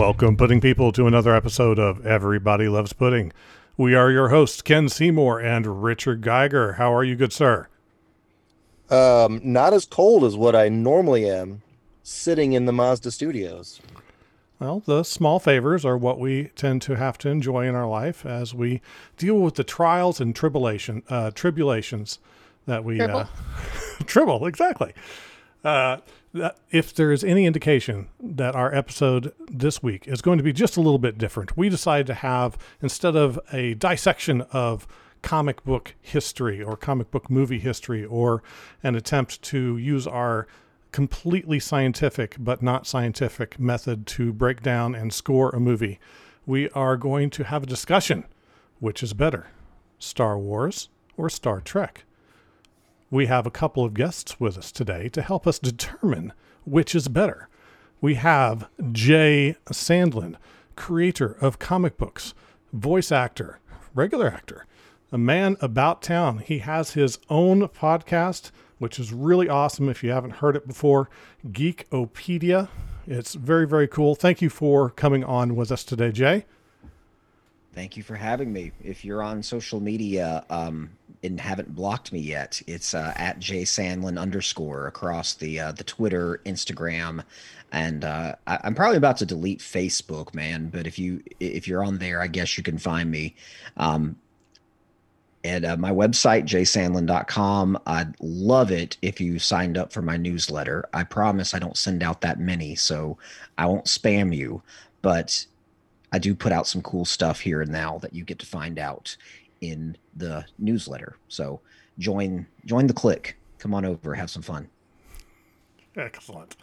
Welcome, pudding people, to another episode of Everybody Loves Pudding. We are your hosts, Ken Seymour and Richard Geiger. How are you, good sir? Um, not as cold as what I normally am, sitting in the Mazda studios. Well, the small favors are what we tend to have to enjoy in our life as we deal with the trials and tribulation uh, tribulations that we Tribble. uh, tribble exactly. Uh, that if there is any indication that our episode this week is going to be just a little bit different, we decided to have instead of a dissection of comic book history or comic book movie history or an attempt to use our completely scientific but not scientific method to break down and score a movie, we are going to have a discussion which is better, Star Wars or Star Trek. We have a couple of guests with us today to help us determine which is better. We have Jay Sandlin, creator of comic books, voice actor, regular actor, a man about town. He has his own podcast, which is really awesome if you haven't heard it before Geekopedia. It's very, very cool. Thank you for coming on with us today, Jay. Thank you for having me. If you're on social media um, and haven't blocked me yet, it's uh, at jsandlin underscore across the uh, the Twitter, Instagram, and uh, I, I'm probably about to delete Facebook, man. But if you if you're on there, I guess you can find me. Um, and uh, my website, jsandlin.com. I'd love it if you signed up for my newsletter. I promise I don't send out that many, so I won't spam you. But I do put out some cool stuff here and now that you get to find out in the newsletter. So join join the click. Come on over, have some fun. Excellent.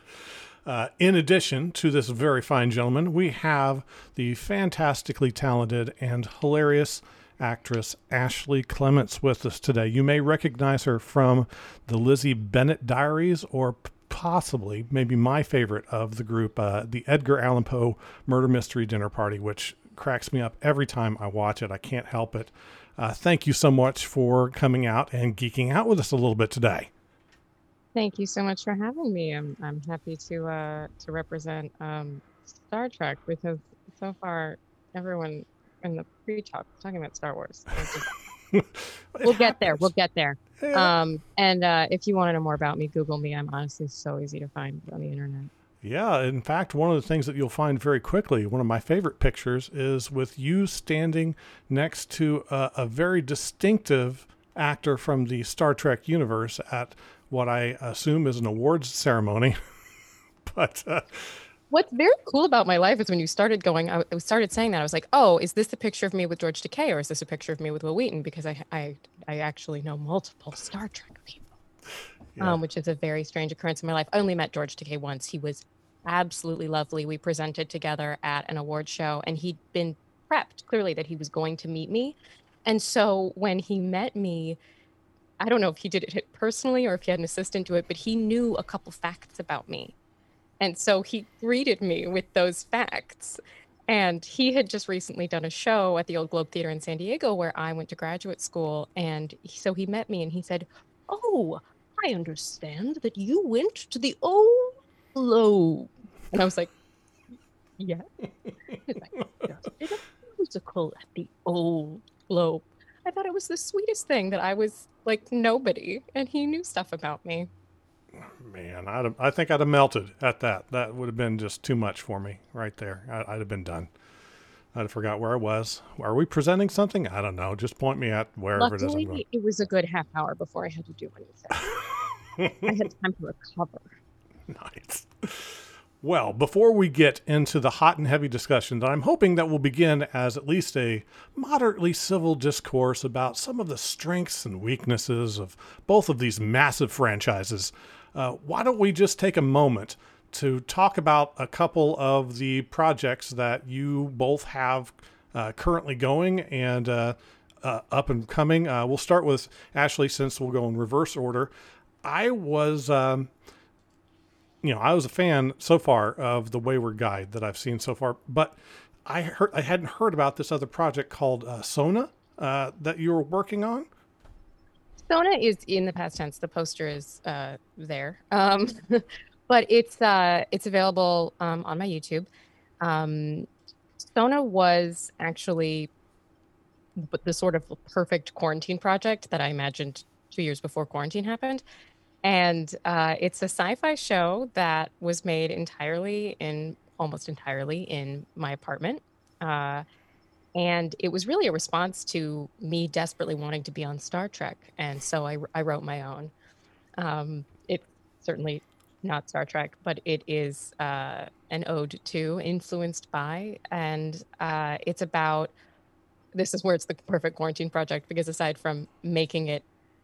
Uh, in addition to this very fine gentleman, we have the fantastically talented and hilarious actress Ashley Clements with us today. You may recognize her from the Lizzie Bennet Diaries or possibly maybe my favorite of the group, uh, the Edgar Allan Poe Murder Mystery Dinner Party, which cracks me up every time I watch it. I can't help it. Uh, thank you so much for coming out and geeking out with us a little bit today. Thank you so much for having me. I'm I'm happy to uh to represent um Star Trek because so far everyone in the pre-talk talking about Star Wars. We'll get there. We'll get there. Yeah. Um and uh if you want to know more about me, Google me. I'm honestly so easy to find on the internet. Yeah, in fact, one of the things that you'll find very quickly, one of my favorite pictures is with you standing next to a, a very distinctive actor from the Star Trek universe at what I assume is an awards ceremony. but uh, What's very cool about my life is when you started going, I started saying that I was like, "Oh, is this a picture of me with George Takei, or is this a picture of me with Wil Wheaton?" Because I I I actually know multiple Star Trek people. Yeah. um, which is a very strange occurrence in my life. I only met George Takei once. He was absolutely lovely. We presented together at an award show, and he'd been prepped clearly that he was going to meet me. And so when he met me, I don't know if he did it personally or if he had an assistant do it, but he knew a couple facts about me. And so he greeted me with those facts. And he had just recently done a show at the Old Globe Theater in San Diego where I went to graduate school. And so he met me and he said, Oh, I understand that you went to the Old Globe. And I was like, Yeah. He's like, "Just did a musical at the Old Globe. I thought it was the sweetest thing that I was like nobody and he knew stuff about me. man, I'd I think I'd have melted at that. That would have been just too much for me right there. I, I'd have been done. I'd have forgot where I was. Are we presenting something? I don't know. Just point me at wherever it is. Luckily, it was a good half hour before I had to do anything. I had time to recover. Nice. Well, before we get into the hot and heavy discussion that I'm hoping that will begin as at least a moderately civil discourse about some of the strengths and weaknesses of both of these massive franchises, uh, why don't we just take a moment to talk about a couple of the projects that you both have uh, currently going and uh, uh, up and coming? Uh, we'll start with Ashley since we'll go in reverse order. I was. Um, you know, I was a fan so far of the Wayward Guide that I've seen so far, but I heard I hadn't heard about this other project called uh, Sona uh, that you were working on. Sona is in the past tense. The poster is there, um, but it's uh, it's available um, on my YouTube. Um, Sona was actually the sort of perfect quarantine project that I imagined two years before quarantine happened. And uh, it's a sci fi show that was made entirely in almost entirely in my apartment. Uh, and it was really a response to me desperately wanting to be on Star Trek. And so I, I wrote my own. Um, it's certainly not Star Trek, but it is uh, an ode to, influenced by, and uh, it's about. This is where it's the perfect quarantine project because aside from making it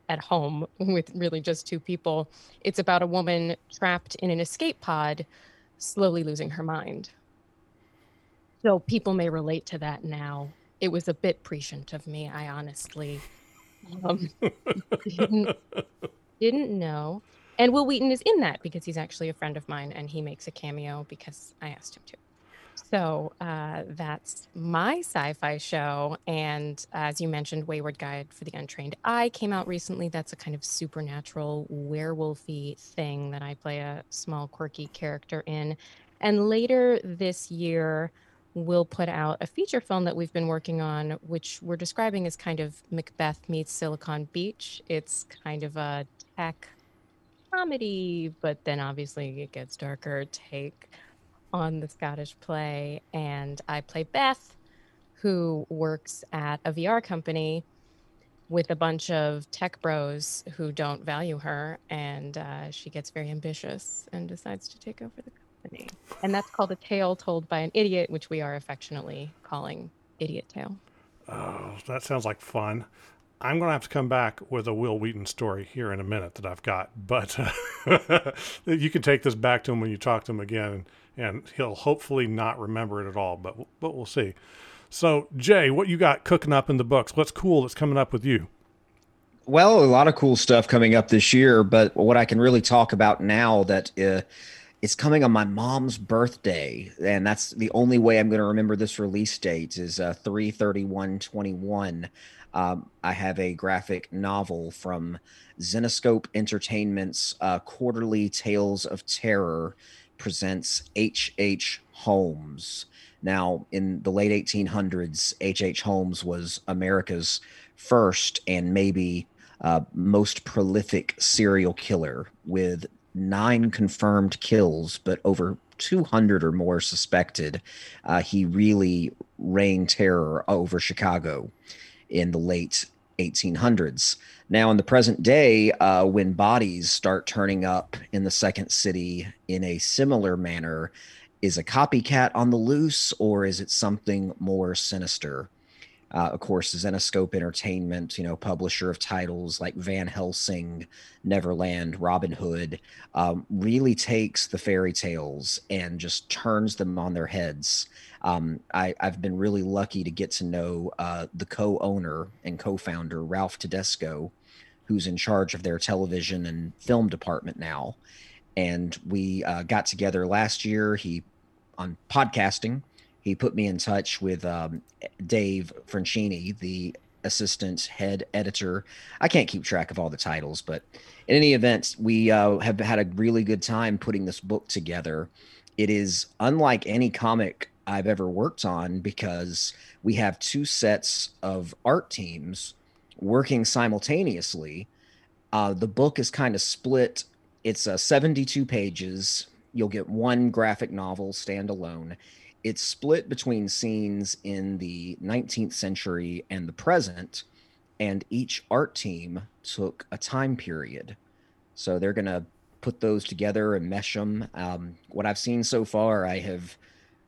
at home with really just two people, it's about a woman trapped in an escape pod, slowly losing her mind. So people may relate to that now. It was a bit prescient of me, I honestly um, didn't, didn't know. And Wil Wheaton is in that because he's actually a friend of mine and he makes a cameo because I asked him to. So uh, that's my sci fi show. And as you mentioned, Wayward Guide for the Untrained Eye came out recently. That's a kind of supernatural werewolfy thing that I play a small, quirky character in. And later this year, we'll put out a feature film that we've been working on, which we're describing as kind of Macbeth meets Silicon Beach. It's kind of a tech comedy, but then obviously it gets darker take on the Scottish play. And I play Beth, who works at a VR company with a bunch of tech bros who don't value her. And uh, she gets very ambitious and decides to take over the company. And that's called A Tale Told by an Idiot, which we are affectionately calling Idiot Tale. Oh, that sounds like fun. I'm going to have to come back with a Wil Wheaton story here in a minute that I've got, but uh, you can take this back to him when you talk to him again, and he'll hopefully not remember it at all. But but we'll see. So Jay, what you got cooking up in the books? What's cool that's coming up with you? Well, a lot of cool stuff coming up this year, but what I can really talk about now that uh, it's coming on my mom's birthday, and that's the only way I'm going to remember this release date is uh, 33121. Um, I have a graphic novel from Zenescope Entertainment's uh, quarterly Tales of Terror presents H.H. H. Holmes. Now, in the late 1800s, H.H. H. Holmes was America's first and maybe uh, most prolific serial killer with nine confirmed kills, but over 200 or more suspected. Uh, he really reigned terror over Chicago in the late 1800s. Now, in the present day, uh, when bodies start turning up in the second city in a similar manner, is a copycat on the loose or is it something more sinister? Uh, of course, Zenescope Entertainment, you know, publisher of titles like Van Helsing, Neverland, Robin Hood, um, really takes the fairy tales and just turns them on their heads. Um, I, have been really lucky to get to know uh, the co-owner and co-founder Ralph Tedesco, who's in charge of their television and film department now. And we uh, got together last year. He on podcasting he put me in touch with um, Dave Franchini, the assistant head editor. I can't keep track of all the titles, but in any event, we uh, have had a really good time putting this book together. It is unlike any comic I've ever worked on because we have two sets of art teams working simultaneously. Uh, the book is kind of split. It's uh, 72 pages. You'll get one graphic novel standalone it's split between scenes in the 19th century and the present and each art team took a time period so they're going to put those together and mesh them um, what i've seen so far i have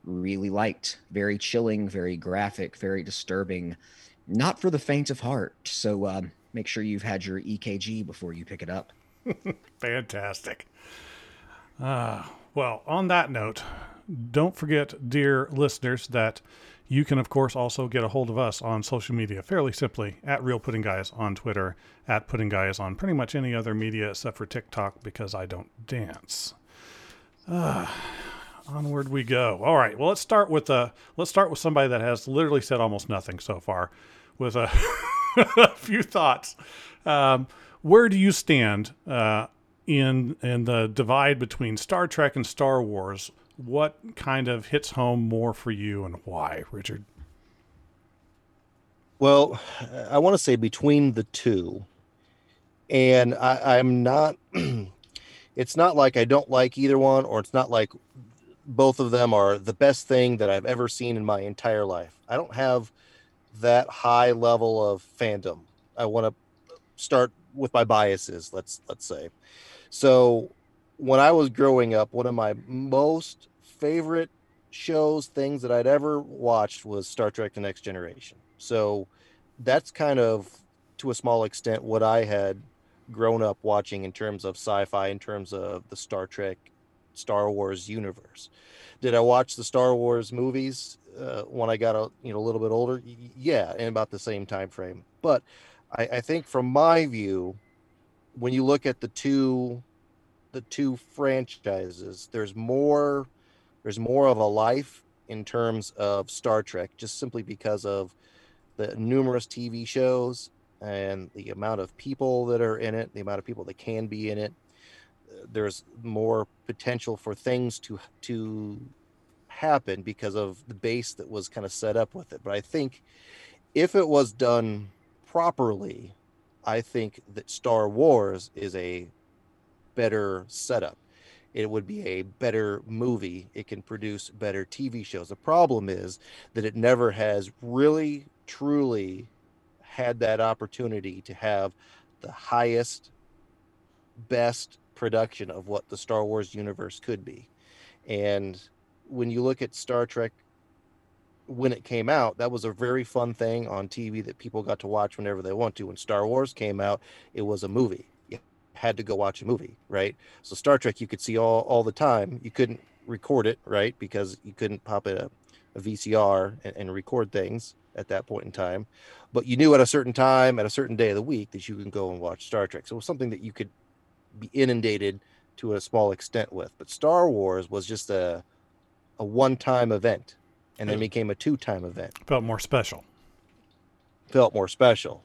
really liked. Very chilling very graphic very disturbing. Not for the faint of heart. So um, make sure you've had your ekg before you pick it up. Fantastic. Uh, well on that note don't forget, dear listeners, that you can, of course, also get a hold of us on social media fairly simply at Real Pudding Guys on Twitter, at Pudding Guys on pretty much any other media except for TikTok because I don't dance. Uh, onward we go. All right. Well, let's start with uh, let's start with somebody that has literally said almost nothing so far, with a, a few thoughts. Um, where do you stand uh, in in the divide between Star Trek and Star Wars what kind of hits home more for you and why, Richard? Well, I want to say between the two, and I, I'm not. it's not like I don't like either one, or it's not like both of them are the best thing that I've ever seen in my entire life. I don't have that high level of fandom. I want to start with my biases. Let's let's say. So, when I was growing up, one of my most favorite shows, things that I'd ever watched was Star Trek: The Next Generation. So that's kind of to a small extent what I had grown up watching in terms of sci-fi, in terms of the Star Trek, Star Wars universe. Did I watch the Star Wars movies uh, when I got a you know a little bit older? Yeah, in about the same time frame. But I, I think from my view, when you look at the two the two franchises, there's more there's more of a life in terms of Star Trek, just simply because of the numerous TV shows and the amount of people that are in it, the amount of people that can be in it. There's more potential for things to to happen because of the base that was kind of set up with it. But I think if it was done properly, I think that Star Wars is a better setup. It would be a better movie. It can produce better TV shows. The problem is that it never has really truly had that opportunity to have the highest, best production of what the Star Wars universe could be. And when you look at Star Trek when it came out, that was a very fun thing on TV that people got to watch whenever they want to. When Star Wars came out, it was a movie. You had to go watch a movie, right? So Star Trek you could see all, all the time. You couldn't record it, right? Because you couldn't pop it a, a VCR and, and record things at that point in time. But you knew at a certain time, at a certain day of the week, that you can go and watch Star Trek. So it was something that you could be inundated to a small extent with. But Star Wars was just a a one time event and then became a two time event. Felt more special. Felt more special.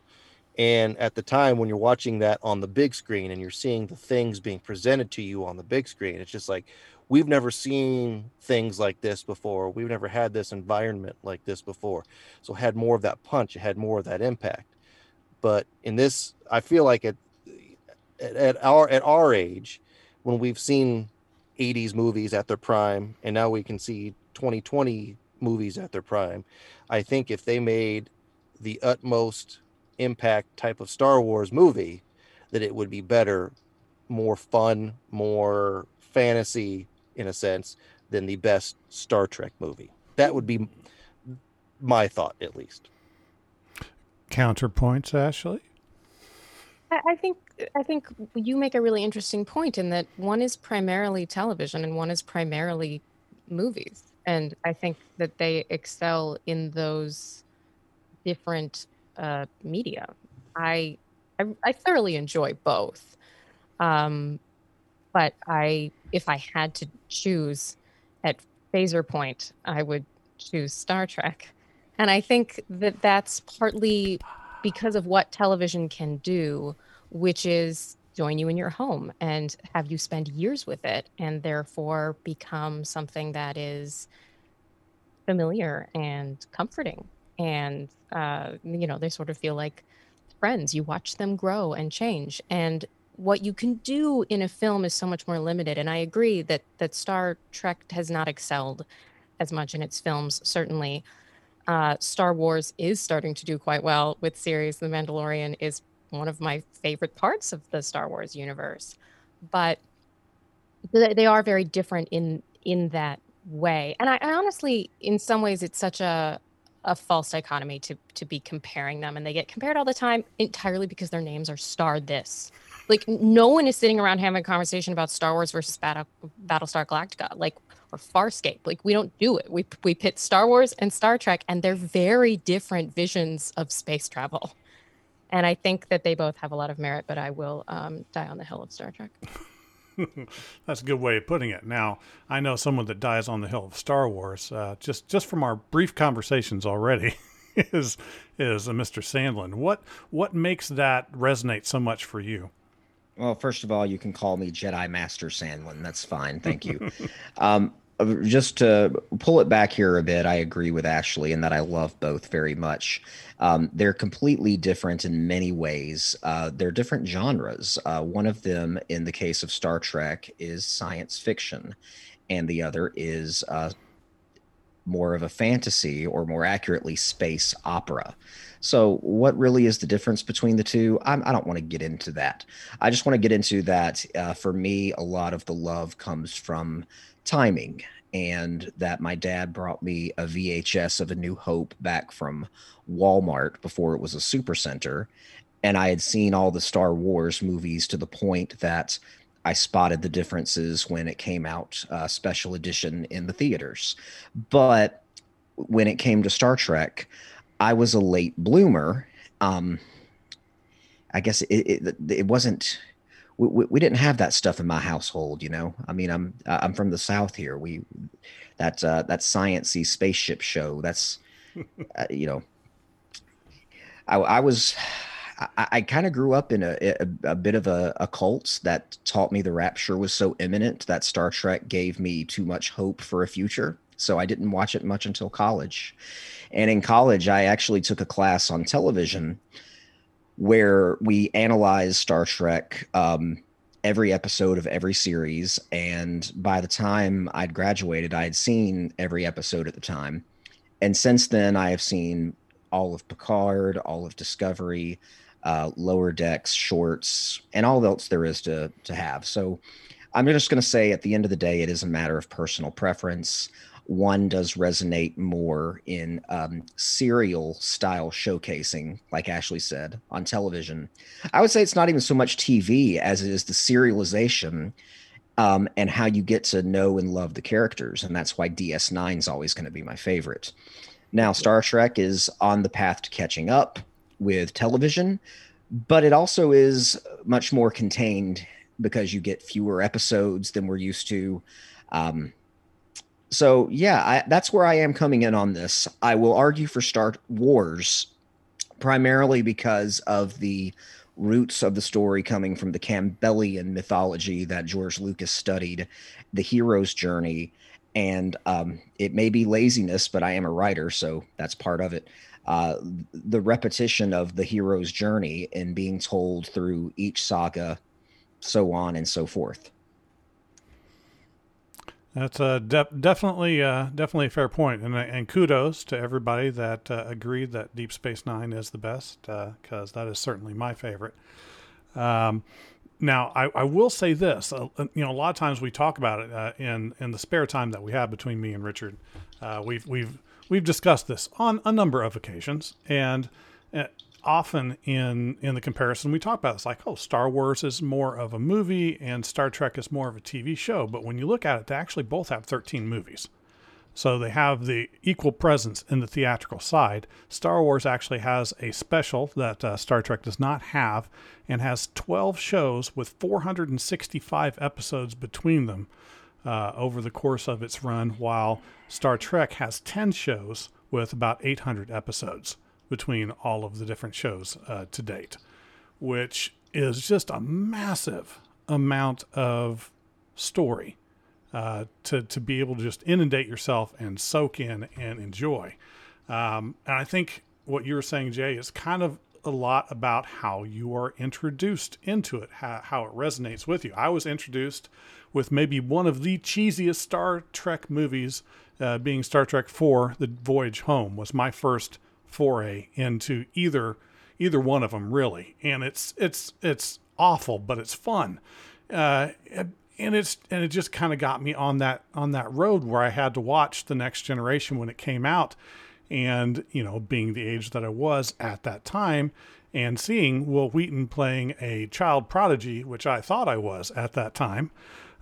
And at the time when you're watching that on the big screen and you're seeing the things being presented to you on the big screen, it's just like we've never seen things like this before. We've never had this environment like this before. So it had more of that punch, it had more of that impact. But in this, I feel like at at our at our age, when we've seen 80s movies at their prime, and now we can see 2020 movies at their prime, I think if they made the utmost impact type of Star Wars movie, that it would be better, more fun, more fantasy, in a sense, than the best Star Trek movie. That would be my thought, at least. Counterpoints, Ashley. I, think I think you make a really interesting point in that one is primarily television and one is primarily movies, and I think that they excel in those different uh, media. I, I I thoroughly enjoy both, um, but I if I had to choose at phaser point, I would choose Star Trek. And I think that that's partly because of what television can do, which is join you in your home and have you spend years with it and therefore become something that is familiar and comforting. And, uh, you know, they sort of feel like friends. You watch them grow and change. And what you can do in a film is so much more limited. And I agree that that Star Trek has not excelled as much in its films. Certainly, uh, Star Wars is starting to do quite well with series. The Mandalorian is one of my favorite parts of the Star Wars universe, but they are very different in in that way. And I, I honestly, in some ways, it's such a a false dichotomy to to be comparing them and they get compared all the time entirely because their names are star this like no one is sitting around having a conversation about Star Wars versus Battle Battlestar Galactica, like or Farscape. Like we don't do it. We we pit Star Wars and Star Trek, and they're very different visions of space travel. And I think that they both have a lot of merit, but I will um, die on the hill of Star Trek. That's a good way of putting it. Now, I know someone that dies on the hill of Star Wars. Uh, just just from our brief conversations already, is is uh, Mr. Sandlin. What what makes that resonate so much for you? Well, first of all, you can call me Jedi Master Sandlin. That's fine. Thank you. um, just to pull it back here a bit, I agree with Ashley in that I love both very much. Um, they're completely different in many ways. Uh, they're different genres. Uh, one of them, in the case of Star Trek, is science fiction, and the other is uh, more of a fantasy, or more accurately, space opera. So, what really is the difference between the two? I'm, I do not want to get into that. I just want to get into that. Uh, for me, a lot of the love comes from timing, and that my dad brought me a VHS of A New Hope back from Walmart before it was a supercenter. And I had seen all the Star Wars movies to the point that I spotted the differences when it came out, uh, special edition in the theaters. But when it came to Star Trek, I was a late bloomer. Um, I guess it, it, it wasn't. We, we, didn't have that stuff in my household, you know. I mean, I'm I'm from the South here. We that uh, that sciency spaceship show. That's uh, you know. I, I was I, I kind of grew up in a, a, a bit of a, a, cult that taught me the rapture was so imminent that Star Trek gave me too much hope for a future. So I didn't watch it much until college. And in college, I actually took a class on television where we analyze Star Trek, um, every episode of every series. And by the time I'd graduated, I had seen every episode at the time. And since then, I have seen all of Picard, all of Discovery, uh, Lower Decks, shorts, and all else there is to to have. So I'm just going to say at the end of the day, it is a matter of personal preference one does resonate more in um, serial style showcasing, like Ashley said, on television. I would say it's not even so much TV as it is the serialization um, and how you get to know and love the characters. And that's why DS9 is always going to be my favorite. Now, Star Trek is on the path to catching up with television, but it also is much more contained because you get fewer episodes than we're used to. Um, so yeah, I, that's where I am coming in on this. I will argue for Star Wars primarily because of the roots of the story coming from the Campbellian mythology that George Lucas studied, the hero's journey, and um, it may be laziness, but I am a writer, so that's part of it. Uh, the repetition of the hero's journey and being told through each saga, so on and so forth. That's de- definitely uh, definitely a fair point, and and kudos to everybody that uh, agreed that Deep Space Nine is the best because uh, that is certainly my favorite. Um, now, I, I will say this: uh, you know, a lot of times we talk about it uh, in in the spare time that we have between me and Richard. Uh, we've we've we've discussed this on a number of occasions, and often in in the comparison we talk about it's like oh star wars is more of a movie and star trek is more of a tv show. But when you look at it they actually both have 13 movies. So they have the equal presence in the theatrical side. Star wars actually has a special that uh, star trek does not have and has 12 shows with 465 episodes between them uh, over the course of its run while star trek has 10 shows with about 800 episodes between all of the different shows uh, to date, which is just a massive amount of story uh, to, to be able to just inundate yourself and soak in and enjoy. Um, and I think what you were saying, Jay, is kind of a lot about how you are introduced into it, how, how it resonates with you. I was introduced with maybe one of the cheesiest Star Trek movies, uh, being Star Trek 4 The Voyage Home, was my first foray into either either one of them really. And it's it's it's awful but it's fun. Uh, and it's and it just kind of got me on that on that road where I had to watch the next generation when it came out and you know being the age that I was at that time and seeing Wil Wheaton playing a child prodigy which I thought I was at that time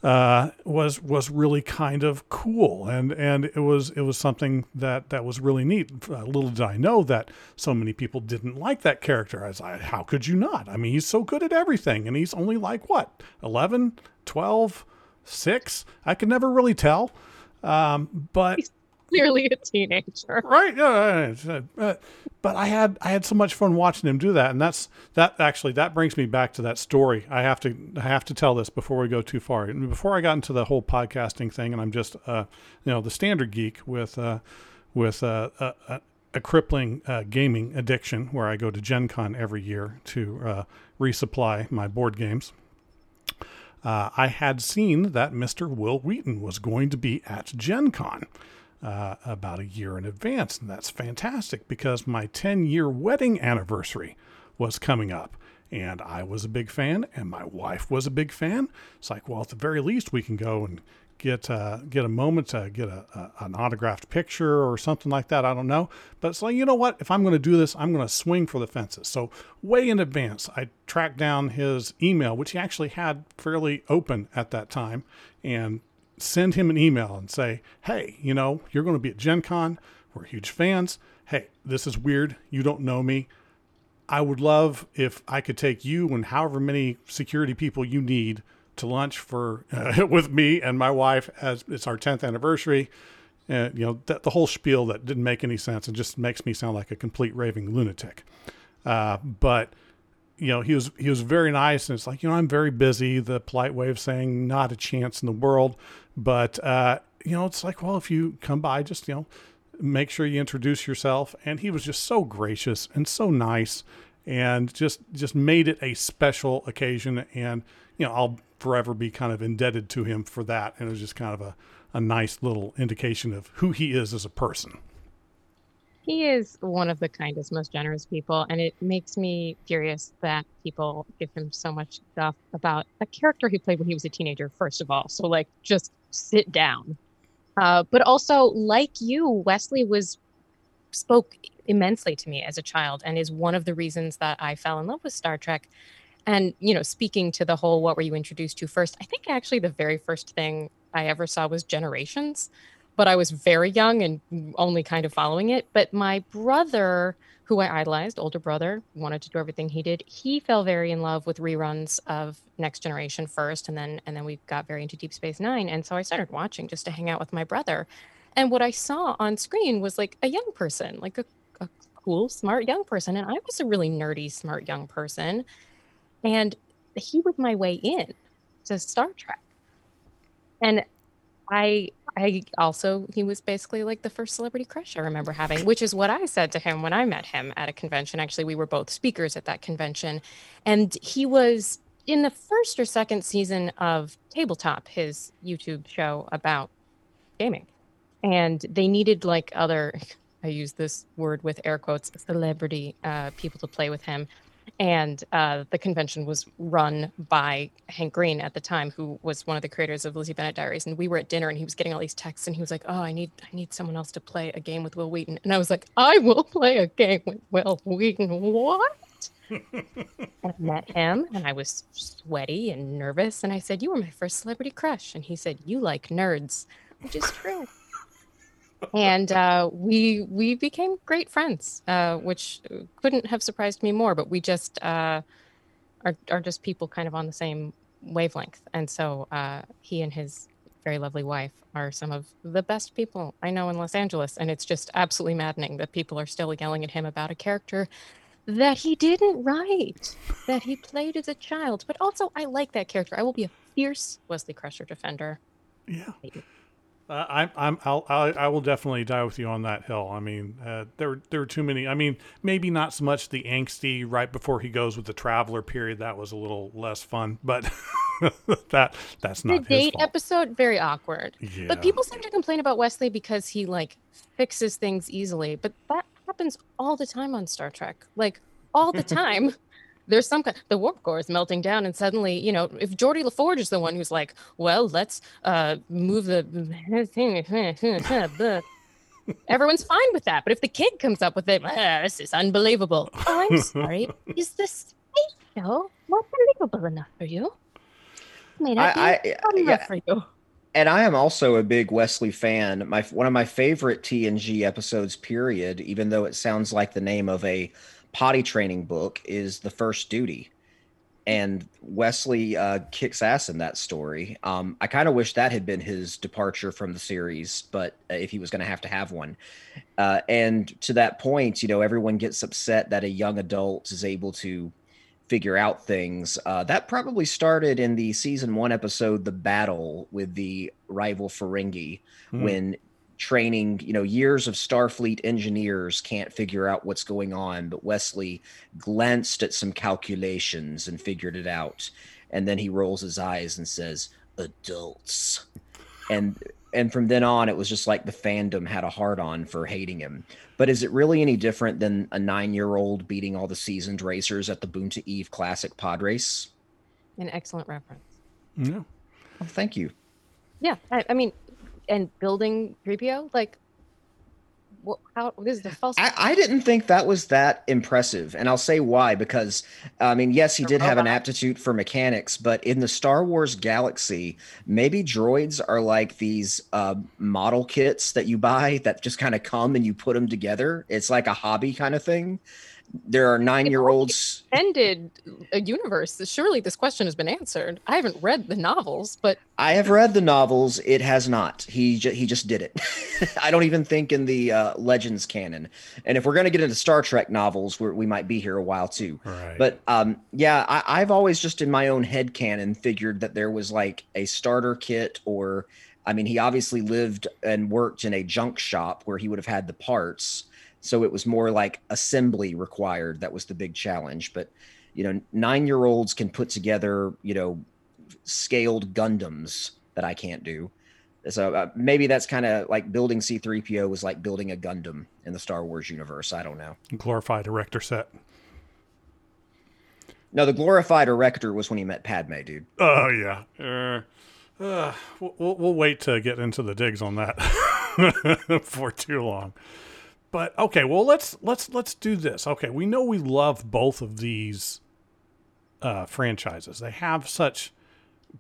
uh, was was really kind of cool, and and it was it was something that that was really neat. Uh, little did I know that so many people didn't like that character. I was like, how could you not? I mean, he's so good at everything, and he's only like what 11, 12, 6? I could never really tell. Um, but clearly a teenager. Right. Yeah. yeah, yeah. but I had I had so much fun watching him do that, and that's that actually that brings me back to that story. I have to I have to tell this before we go too far. Before I got into the whole podcasting thing, and I'm just uh, you know the standard geek with uh, with uh, a, a, a crippling uh, gaming addiction, where I go to Gen Con every year to uh, resupply my board games. Uh, I had seen that Mr. Wil Wheaton was going to be at Gen Con uh, about a year in advance. And that's fantastic because my 10 year wedding anniversary was coming up. And I was a big fan, and my wife was a big fan. It's like, well, at the very least, we can go and get uh, get a moment to get a, a, an autographed picture or something like that. I don't know, but it's like you know what? If I'm going to do this, I'm going to swing for the fences. So way in advance, I tracked down his email, which he actually had fairly open at that time, and send him an email and say, hey, you know, you're going to be at Gen Con. We're huge fans. Hey, this is weird. You don't know me. I would love if I could take you and however many security people you need to lunch for uh, with me and my wife as it's our 10th anniversary. And, you know, the whole spiel that didn't make any sense and just makes me sound like a complete raving lunatic. Uh, but, you know, he was, he was very nice. And it's like, you know, I'm very busy. The polite way of saying not a chance in the world. But, uh, you know, it's like, well, if you come by, just, you know, make sure you introduce yourself. And he was just so gracious and so nice and just, just made it a special occasion. And, you know, I'll forever be kind of indebted to him for that. And it was just kind of a, a nice little indication of who he is as a person. He is one of the kindest, most generous people, and it makes me furious that people give him so much stuff about a character he played when he was a teenager, first of all. So, like, just sit down. Uh, but also, like you, Wesley was spoke immensely to me as a child and is one of the reasons that I fell in love with Star Trek and, you know, speaking to the whole what were you introduced to first, I think actually the very first thing I ever saw was Generations, but I was very young and only kind of following it. But my brother, who I idolized, older brother, wanted to do everything he did. He fell very in love with reruns of Next Generation first, and then and then we got very into Deep Space Nine. And so I started watching just to hang out with my brother. And what I saw on screen was like a young person, like a, a cool, smart young person. And I was a really nerdy, smart young person and he was my way in to Star Trek. And I I also he was basically like the first celebrity crush I remember having, which is what I said to him when I met him at a convention. Actually, we were both speakers at that convention. And he was in the first or second season of Tabletop, his YouTube show about gaming. And they needed like other I use this word with air quotes celebrity uh, people to play with him and uh, the convention was run by Hank Green at the time, who was one of the creators of Lizzie Bennet Diaries. And we were at dinner, and he was getting all these texts, and he was like, "Oh, I need, I need someone else to play a game with Wil Wheaton." And I was like, "I will play a game with Wil Wheaton." What? I met him, and I was sweaty and nervous, and I said, "You were my first celebrity crush," and he said, "You like nerds," which is true and uh, we we became great friends, uh, which couldn't have surprised me more. But we just uh, are are just people kind of on the same wavelength, and so uh, he and his very lovely wife are some of the best people I know in Los Angeles, and it's just absolutely maddening that people are still yelling at him about a character that he didn't write, that he played as a child. But also, I like that character. I will be a fierce Wesley Crusher defender. Yeah. Uh, I'm, I'm, I'll, I'll, I will definitely die with you on that hill. I mean, uh, there, there were too many. I mean, maybe not so much the angsty right before he goes with the traveler period. That was a little less fun, but that, that's not the date episode. Very awkward. Yeah. But people seem to complain about Wesley because he like fixes things easily, but that happens all the time on Star Trek. Like all the time there's some kind the warp core is melting down and suddenly you know if Geordi LaForge is the one who's like well let's uh move the everyone's fine with that but if the kid comes up with it ah, this is unbelievable oh i'm sorry is this show not believable enough for you may not I, be I, enough yeah. for you and I am also a big Wesley fan. My one of my favorite TNG episodes, period. Even though it sounds like the name of a potty training book is The First Duty. and Wesley uh, kicks ass in that story. Um, I kind of wish that had been his departure from the series, but uh, if he was going to have to have one, uh, and to that point, you know, everyone gets upset that a young adult is able to figure out things. Uh, that probably started in the season one episode, "The Battle" with the rival Ferengi, mm. when training, you know, years of Starfleet engineers can't figure out what's going on, but Wesley glanced at some calculations and figured it out. And then he rolls his eyes and says, "Adults." And and from then on it was just like the fandom had a hard on for hating him. But is it really any different than a 9-year-old beating all the seasoned racers at the Boonta Eve Classic pod race? An excellent reference. Yeah. Oh, thank you. Yeah, I, I mean, and building 3PO? Like, what, how this is the false. I, I, didn't think that was that impressive, and I'll say why. Because I mean, yes, he did have an aptitude for mechanics, but in the Star Wars galaxy, maybe droids are like these uh, model kits that you buy that just kind of come and you put them together. It's like a hobby kind of thing there are nine year olds ended a universe surely this question has been answered. I haven't read the novels but i have read the novels. It has not. He ju- he just did it. I don't even think in the uh, legends canon. And if we're going to get into star trek novels we might be here a while too. Right. but um, yeah I, i've always just in my own head canon figured that there was like a starter kit or i mean he obviously lived and worked in a junk shop where he would have had the parts so it was more like assembly required that was the big challenge but you know 9-year-olds can put together you know scaled gundams that I can't do so uh, maybe that's kind of like building C3PO was like building a Gundam in the Star Wars universe. I don't know. Glorified erector set. No, the glorified erector was when he met Padme, dude. Oh yeah. Uh, uh, we'll, we'll wait to get into the digs on that for too long but okay, well let's let's let's do this. Okay, we know we love both of these uh, franchises. They have such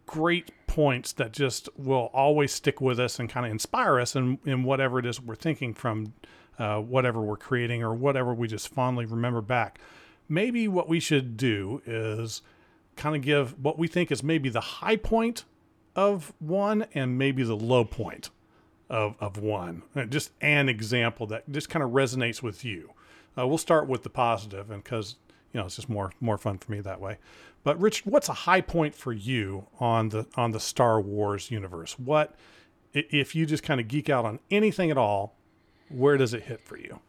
great points that just will always stick with us and kind of inspire us in, in whatever it is we're thinking from uh, whatever we're creating or whatever we just fondly remember back. Maybe what we should do is kind of give what we think is maybe the high point of one and maybe the low point of, of one. Uh, just an example that just kind of resonates with you. Uh, we'll start with the positive, and because you know it's just more more fun for me that way. But Rich, what's a high point for you on the on the Star Wars universe? What if you just kind of geek out on anything at all? Where does it hit for you?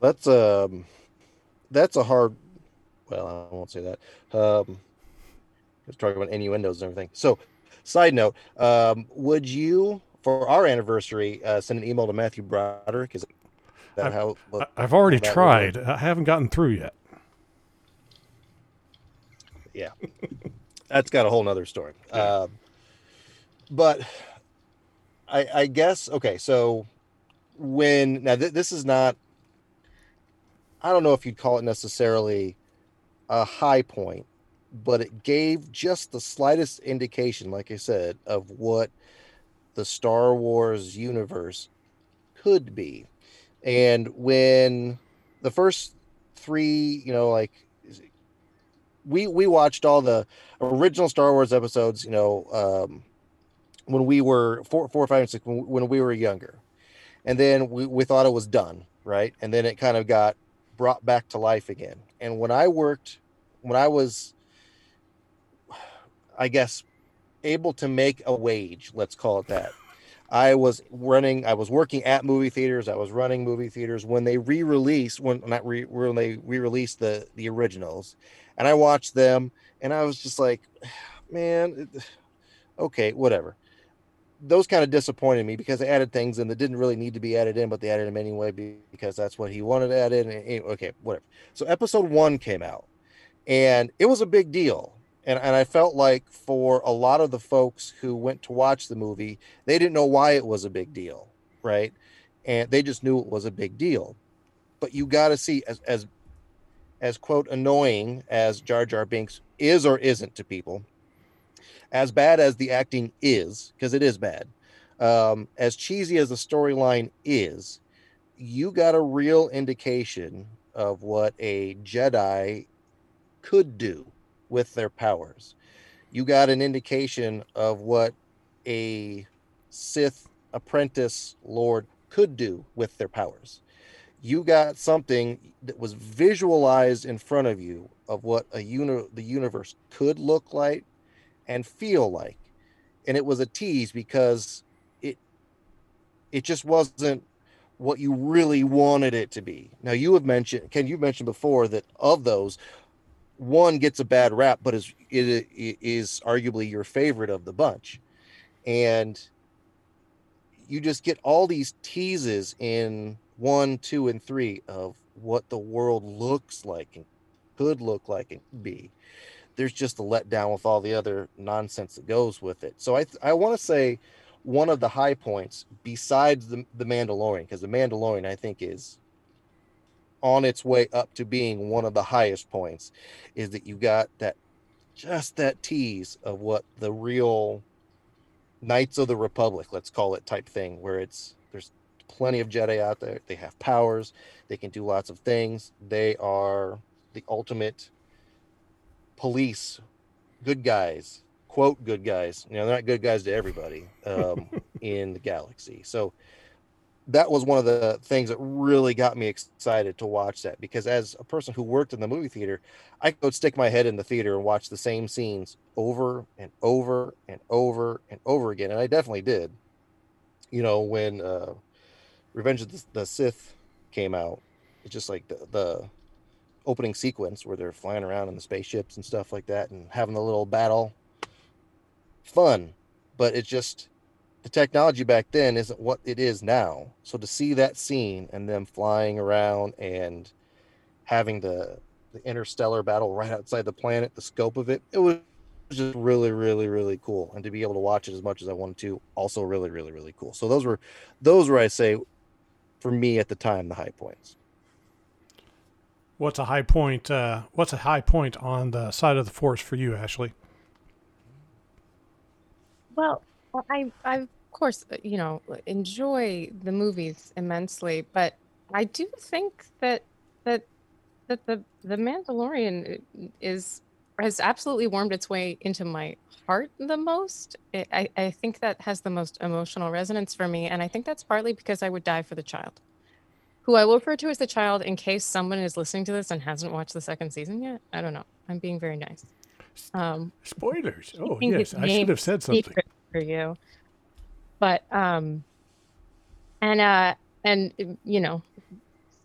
That's um, that's a hard. Well, I won't say that. Um, was talking about innuendos and everything. So Side note: um, Would you, for our anniversary, uh, send an email to Matthew Broderick? Is that I've, how? I've already tried. I haven't gotten through yet. Yeah, that's got a whole nother story. Uh, but I, I guess okay. So when now th- this is not, I don't know if you'd call it necessarily a high point, but it gave just the slightest indication, like I said, of what the Star Wars universe could be. And when the first three, you know, like we we watched all the original Star Wars episodes, you know, um, when we were four, four, five, and six, when, when we were younger, and then we, we thought it was done, right? And then it kind of got brought back to life again. And when I worked, when I was I guess, able to make a wage. Let's call it that. I was running. I was working at movie theaters. I was running movie theaters when they re-released when not re, when they re-released the the originals, and I watched them, and I was just like, man, okay, whatever. Those kind of disappointed me because they added things and that didn't really need to be added in, but they added them anyway because that's what he wanted to add in. And, okay, whatever. So episode one came out, and it was a big deal and, and I felt like for a lot of the folks who went to watch the movie, they didn't know why it was a big deal, right? And they just knew it was a big deal. But you got to see as as as quote annoying as Jar Jar Binks is or isn't to people, as bad as the acting is, because it is bad, um, as cheesy as the storyline is, you got a real indication of what a Jedi could do with their powers. You got an indication of what a Sith apprentice lord could do with their powers. You got something that was visualized in front of you of what a uni- the universe could look like and feel like. And it was a tease because it it just wasn't what you really wanted it to be. Now you have mentioned Ken you mentioned before that of those one gets a bad rap but is it is arguably your favorite of the bunch. And you just get all these teases in one, two, and three of what the world looks like and could look like and be. There's just a letdown with all the other nonsense that goes with it. So I I want to say one of the high points besides the the Mandalorian because the Mandalorian I think is on its way up to being one of the highest points is that you got that just that tease of what the real Knights of the Republic, let's call it type thing, where it's there's plenty of Jedi out there. They have powers. They can do lots of things. They are the ultimate police, good guys, quote good guys. You know, they're not good guys to everybody um, in the galaxy. So that was one of the things that really got me excited to watch that because as a person who worked in the movie theater, I could stick my head in the theater and watch the same scenes over and over and over and over again, and I definitely did. You know, when uh, Revenge of the, the Sith came out, it's just like the, the opening sequence where they're flying around in the spaceships and stuff like that and having the little battle. Fun, but it just the technology back then isn't what it is now. So to see that scene and them flying around and having the the interstellar battle right outside the planet, the scope of it, it was just really, really, really cool. And to be able to watch it as much as I wanted to, also really, really, really cool. So those were those were I say for me at the time the high points. What's a high point? Uh, what's a high point on the side of the force for you, Ashley? Well, I, I of course, uh, you know, enjoy the movies immensely, but I do think that that that the the Mandalorian uh, is has absolutely warmed its way into my heart the most. It, I I think that has the most emotional resonance for me, and I think that's partly because I would die for the child, who I will refer to as the child in case someone is listening to this and hasn't watched the second season yet. I don't know. I'm being very nice. Um, Spoilers. Oh yes, I should have said something. for you. But um and uh and you know,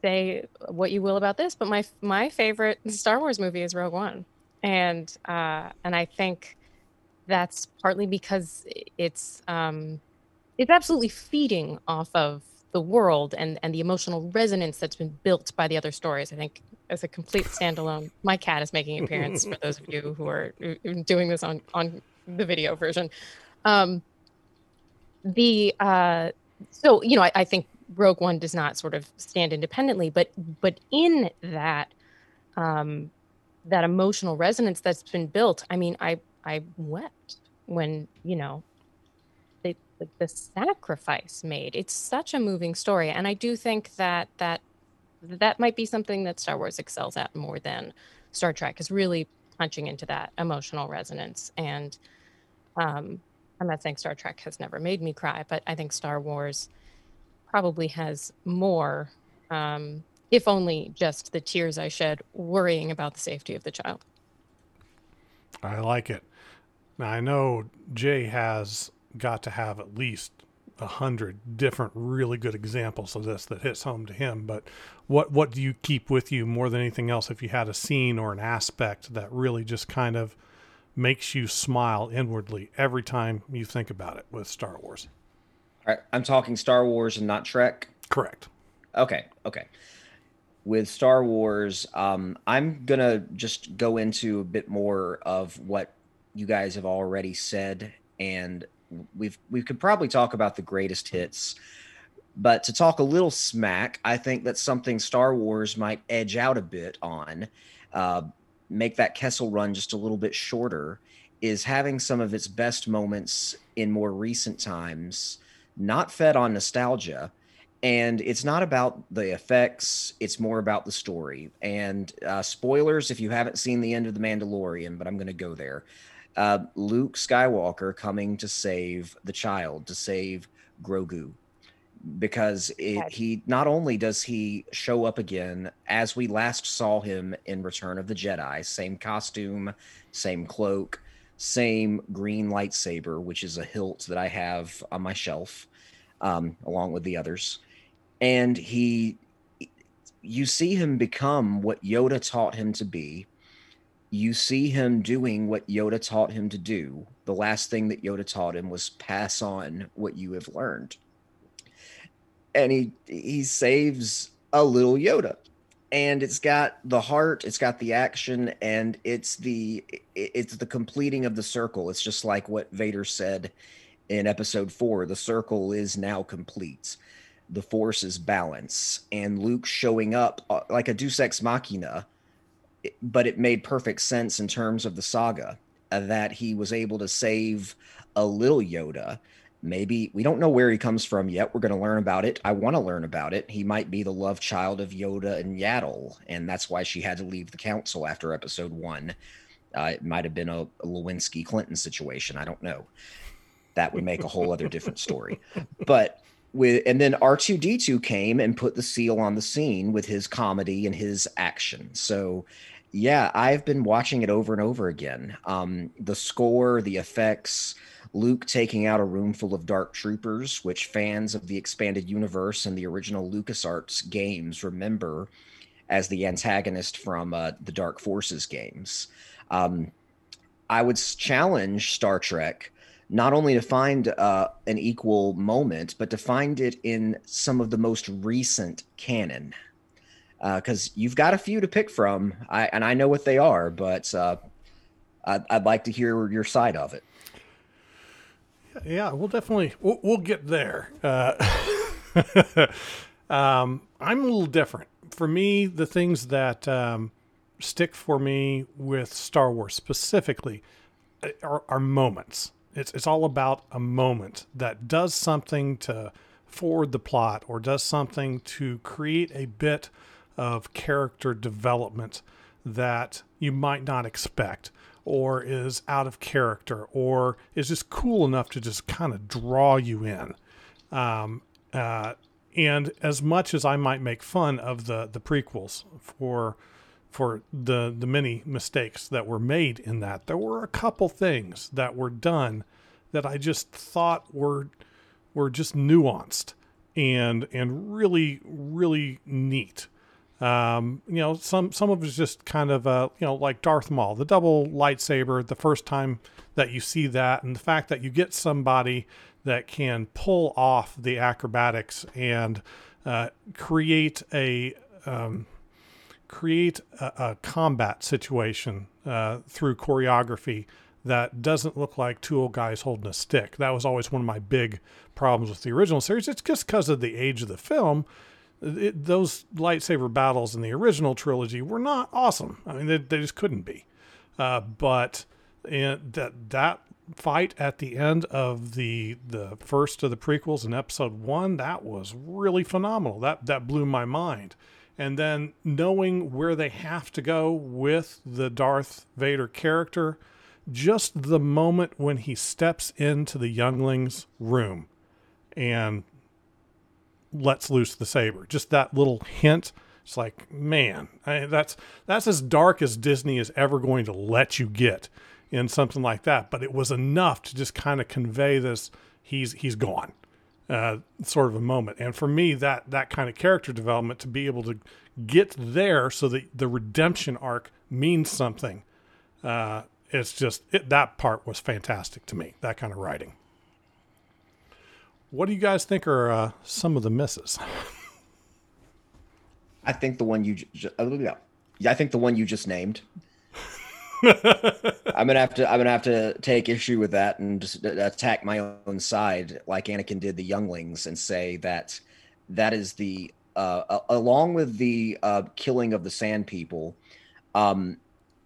say what you will about this, but my my favorite Star Wars movie is Rogue One. And uh and I think that's partly because it's um it's absolutely feeding off of the world and and the emotional resonance that's been built by the other stories. I think as a complete standalone, my cat is making an appearance for those of you who are doing this on on the video version. Um, the uh, so you know I, I think Rogue One does not sort of stand independently, but but in that um, that emotional resonance that's been built, I mean, I I wept when you know the, the the sacrifice made. It's such a moving story, and I do think that that that might be something that Star Wars excels at more than Star Trek is really punching into that emotional resonance and um, I'm not saying Star Trek has never made me cry, but I think Star Wars probably has more, um, if only just the tears I shed worrying about the safety of the child. I like it. Now I know Jay has got to have at least a hundred different really good examples of this that hits home to him. But what what do you keep with you more than anything else? If you had a scene or an aspect that really just kind of makes you smile inwardly every time you think about it with Star Wars. All right, I'm talking Star Wars and not Trek. Correct. Okay, okay. With Star Wars, um, I'm gonna just go into a bit more of what you guys have already said, and we've we could probably talk about the greatest hits. But to talk a little smack, I think that's something Star Wars might edge out a bit on. Uh, make that Kessel run just a little bit shorter is having some of its best moments in more recent times, not fed on nostalgia, and it's not about the effects it's more about the story. And uh, spoilers if you haven't seen the end of the mandalorian but i'm going to go there. Uh, luke skywalker coming to save the child to save grogu because it, he not only does he show up again as we last saw him in return of the jedi same costume same cloak same green lightsaber which is a hilt that i have on my shelf um, along with the others and he you see him become what Yoda taught him to be. You see him doing what Yoda taught him to do. The last thing that Yoda taught him was pass on what you have learned. And he he saves a little Yoda. And it's got the heart, it's got the action, and it's the it's the completing of the circle. It's just like what Vader said in episode four. The circle is now complete the force's balance and Luke showing up uh, like a Deus Ex Machina, but it made perfect sense in terms of the saga uh, that he was able to save a little Yoda. Maybe we don't know where he comes from yet. We're going to learn about it. I want to learn about it. He might be the love child of Yoda and Yaddle, and that's why she had to leave the council after episode one. Uh, it might have been a, a Lewinsky Clinton situation. I don't know. That would make a whole other different story. But with and then R2D2 came and put the seal on the scene with his comedy and his action. So yeah, I've been watching it over and over again. Um, the score, the effects, Luke taking out a room full of dark troopers, which fans of the expanded universe and the original LucasArts games remember as the antagonist from uh, the Dark Forces games. Um, I would challenge Star Trek not only to find uh, an equal moment, but to find it in some of the most recent canon. Because uh, you've got a few to pick from, I, and I know what they are, but uh, I'd, I'd, like to hear your side of it. Yeah, we'll definitely we'll, we'll get there. Uh, um, I'm a little different. For me, the things that um, stick for me with Star Wars specifically uh, are, are moments it's it's all about a moment that does something to forward the plot or does something to create a bit of character development that you might not expect or is out of character or is just cool enough to just kind of draw you in. Um, uh, and as much as I might make fun of the the prequels for for the the many mistakes that were made in that. There were a couple things that were done that I just thought were were just nuanced and and really really neat. Um, you know, some some of it's just kind of uh, you know like Darth Maul, the double lightsaber. The first time that you see that, and the fact that you get somebody that can pull off the acrobatics and uh, create a um, create a, a combat situation uh, through choreography that doesn't look like two old guys holding a stick. That was always one of my big problems with the original series. It's just because of the age of the film. It, those lightsaber battles in the original trilogy were not awesome. I mean, they, they just couldn't be. Uh, but that that fight at the end of the the first of the prequels in episode one, that was really phenomenal. That that blew my mind and then knowing where they have to go with the Darth Vader character, just the moment when he steps into the youngling's room and lets loose the saber, just that little hint. It's like, man, I, that's that's as dark as Disney is ever going to let you get in something like that. But it was enough to just kind of convey this: he's he's gone uh, sort of a moment. And for me, that that kind of character development to be able to get there so that the redemption arc means something, uh, it's just it, that part was fantastic to me. That kind of writing. What do you guys think are uh, some of the misses? I think the one you, just, uh, yeah, I think the one you just named. I'm gonna have to. I'm gonna have to take issue with that and just attack my own side, like Anakin did the younglings, and say that that is the uh, along with the uh, killing of the Sand People. Um,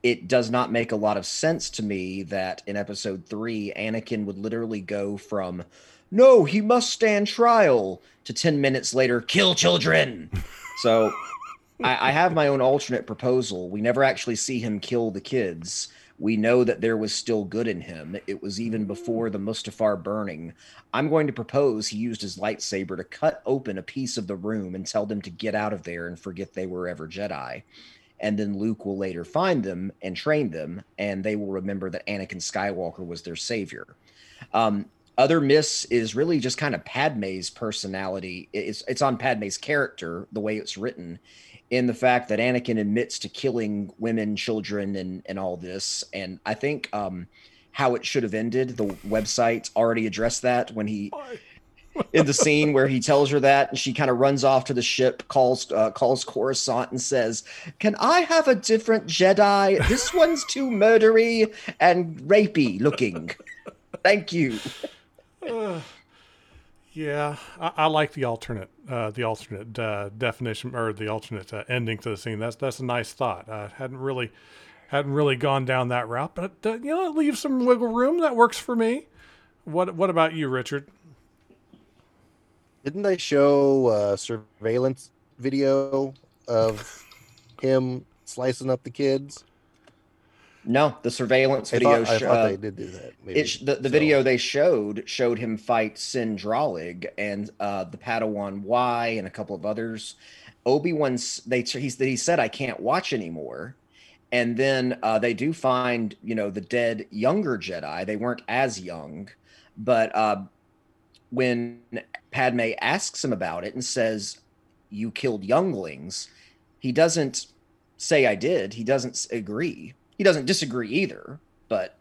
it does not make a lot of sense to me that in Episode Three, Anakin would literally go from no, he must stand trial. To 10 minutes later, kill children. So I, I have my own alternate proposal. We never actually see him kill the kids. We know that there was still good in him. It was even before the Mustafar burning. I'm going to propose he used his lightsaber to cut open a piece of the room and tell them to get out of there and forget they were ever Jedi. And then Luke will later find them and train them, and they will remember that Anakin Skywalker was their savior. Um, other miss is really just kind of Padme's personality. It's it's on Padme's character, the way it's written, in the fact that Anakin admits to killing women, children, and and all this. And I think um, how it should have ended. The website already addressed that when he in the scene where he tells her that, and she kind of runs off to the ship, calls uh, calls Coruscant, and says, "Can I have a different Jedi? This one's too murdery and rapey looking. Thank you." Uh, yeah, I, I, like the alternate, uh, the alternate uh, definition or the alternate uh, ending to the scene. That's that's a nice thought. I hadn't really, hadn't really gone down that route, but uh, you know, it leaves some wiggle room. That works for me. What What about you, Richard? Didn't they show a surveillance video of him slicing up the kids? No, the surveillance I video. Thought, I thought they did do that. It, the the so. video they showed showed him fight Cin and uh, the Padawan Y and a couple of others. Obi Wan's they he's he said I can't watch anymore, and then uh, they do find you know the dead younger Jedi. They weren't as young, but uh, when Padme asks him about it and says, "You killed younglings," he doesn't say I did. He doesn't agree he doesn't disagree either, but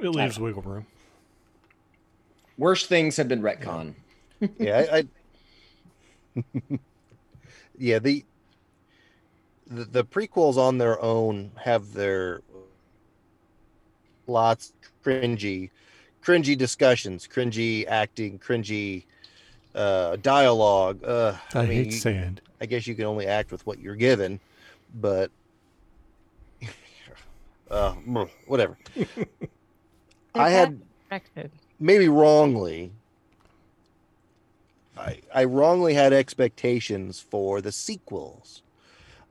it leaves wiggle room. Worst things have been retcon. Yeah, yeah I, I yeah the, the the prequels on their own have their lots cringy, cringy discussions, cringy acting, cringy uh, dialogue. Uh, I, I mean, hate sand. I guess you can only act with what you're given, but uh, whatever. I had expected. maybe wrongly. I I wrongly had expectations for the sequels.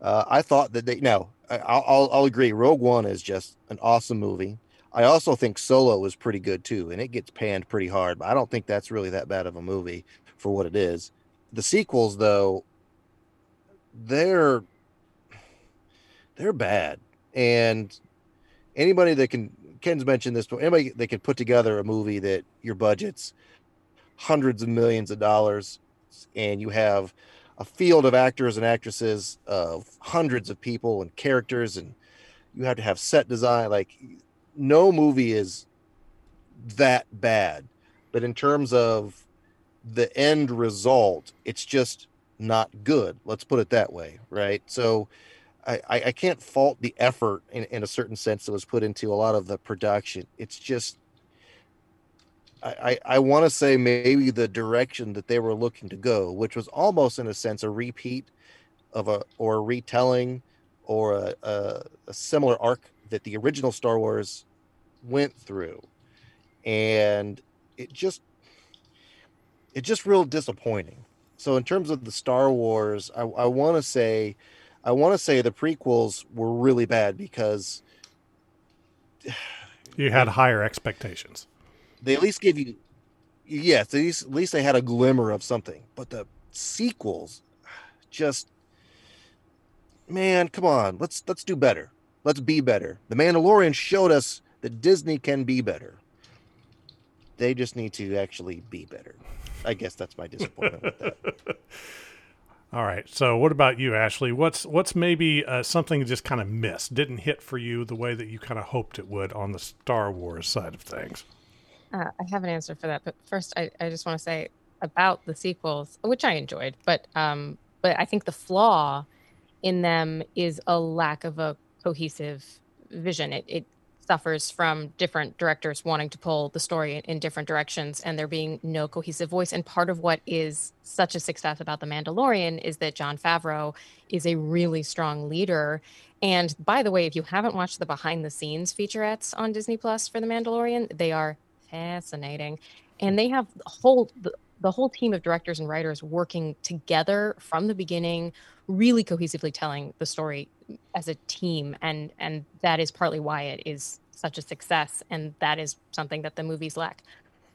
Uh, I thought that they no, I'll, I'll I'll agree. Rogue One is just an awesome movie. I also think Solo is pretty good too, and it gets panned pretty hard. But I don't think that's really that bad of a movie for what it is. The sequels, though, they're they're bad, and anybody that can Ken's mentioned this, but anybody that can put together a movie that your budget's hundreds of millions of dollars and you have a field of actors and actresses of hundreds of people and characters and you have to have set design like no movie is that bad. But in terms of the end result it's just not good. Let's put it that way right? So I, I can't fault the effort in, in a certain sense that was put into a lot of the production. It's just I, I, I want to say maybe the direction that they were looking to go, which was almost in a sense a repeat of a or a retelling or a, a, a similar arc that the original Star Wars went through. And it just it's just real disappointing. So in terms of the Star Wars, I, I want to say I want to say the prequels were really bad because you had higher expectations. They at least give you, yes, at least, at least they had a glimmer of something. But the sequels, just man, come on, let's let's do better. Let's be better. The Mandalorian showed us that Disney can be better. They just need to actually be better. I guess that's my disappointment with that. All right. So, what about you, Ashley? What's what's maybe uh, something just kind of missed, didn't hit for you the way that you kind of hoped it would on the Star Wars side of things? Uh, I have an answer for that, but first, I, I just want to say about the sequels, which I enjoyed, but um, but I think the flaw in them is a lack of a cohesive vision. It it suffers from different directors wanting to pull the story in, different directions and there being no cohesive voice. And part of what is such a success about The Mandalorian is that Jon Favreau is a really strong leader. And by the way, if you haven't watched the behind the scenes featurettes on Disney Plus for The Mandalorian, they are fascinating. and they have the whole the whole team of directors and writers working together from the beginning really cohesively telling the story as a team and and that is partly why it is such a success and that is something that the movies lack.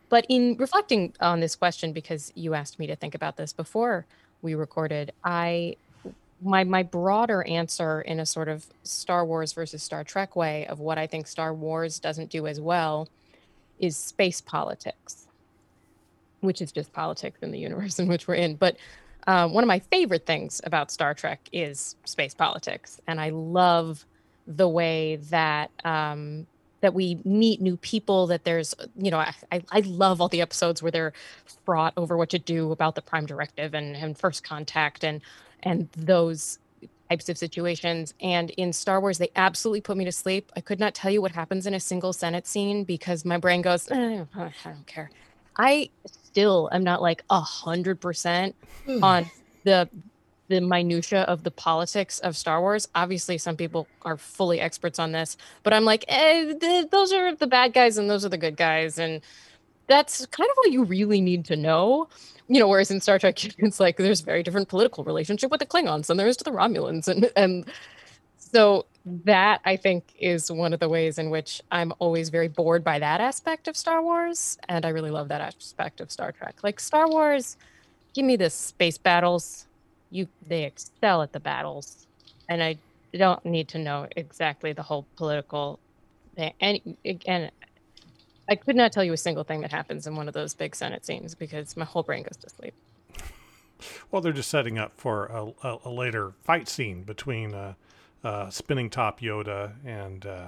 But in reflecting on this question because you asked me to think about this before we recorded i my my broader answer in a sort of star wars versus star trek way of what i think star wars doesn't do as well is space politics which is just politics in the universe in which we're in. But uh, one of my favorite things about Star Trek is space politics, and I love the way that um, that we meet new people. That there's, you know, I, I love all the episodes where they're fraught over what to do about the Prime Directive and, and First Contact and and those types of situations. And in Star Wars, they absolutely put me to sleep. I could not tell you what happens in a single Senate scene because my brain goes, eh, I don't care. I still am not like a hundred percent hmm. on the the minutia of the politics of Star Wars. Obviously, some people are fully experts on this, but I'm like, eh, th- those are the bad guys and those are the good guys, and that's kind of what you really need to know. You know, whereas in Star Trek, it's like there's very different political relationship with the Klingons than there is to the Romulans, and and so that I think is one of the ways in which I'm always very bored by that aspect of Star Wars, and I really love that aspect of Star Trek. Like Star Wars, give me the space battles. You they excel at the battles, and I don't need to know exactly the whole political thing. And again, I could not tell you a single thing that happens in one of those big Senate scenes because my whole brain goes to sleep. Well, they're just setting up for a, a, a later fight scene between. Uh uh, spinning top Yoda and uh...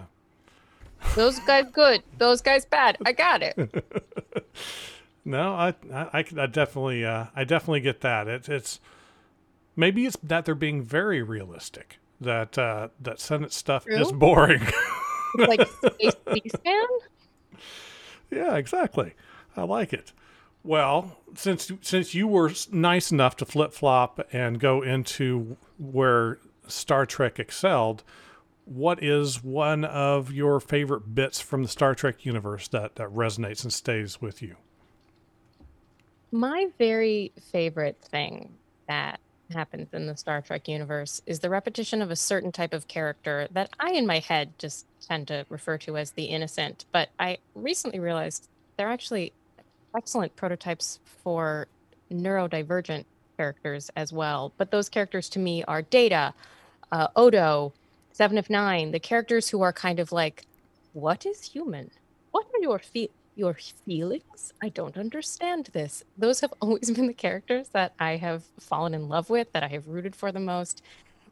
those guys good, those guys bad. I got it. no, I, I, I definitely, uh, I definitely get that. It, it's maybe it's that they're being very realistic. That uh, that Senate stuff True. is boring. like space fan. Yeah, exactly. I like it. Well, since since you were nice enough to flip flop and go into where Star Trek excelled, what is one of your favorite bits from the Star Trek universe that, that resonates and stays with you? My very favorite thing that happens in the Star Trek universe is the repetition of a certain type of character that I, in my head, just tend to refer to as the innocent. But I recently realized they're actually excellent prototypes for neurodivergent characters as well. But those characters to me are Data, uh, Odo, Seven of Nine, the characters who are kind of like, what is human? What are your your feelings? I don't understand this. Those have always been the characters that I have fallen in love with, that I have rooted for the most.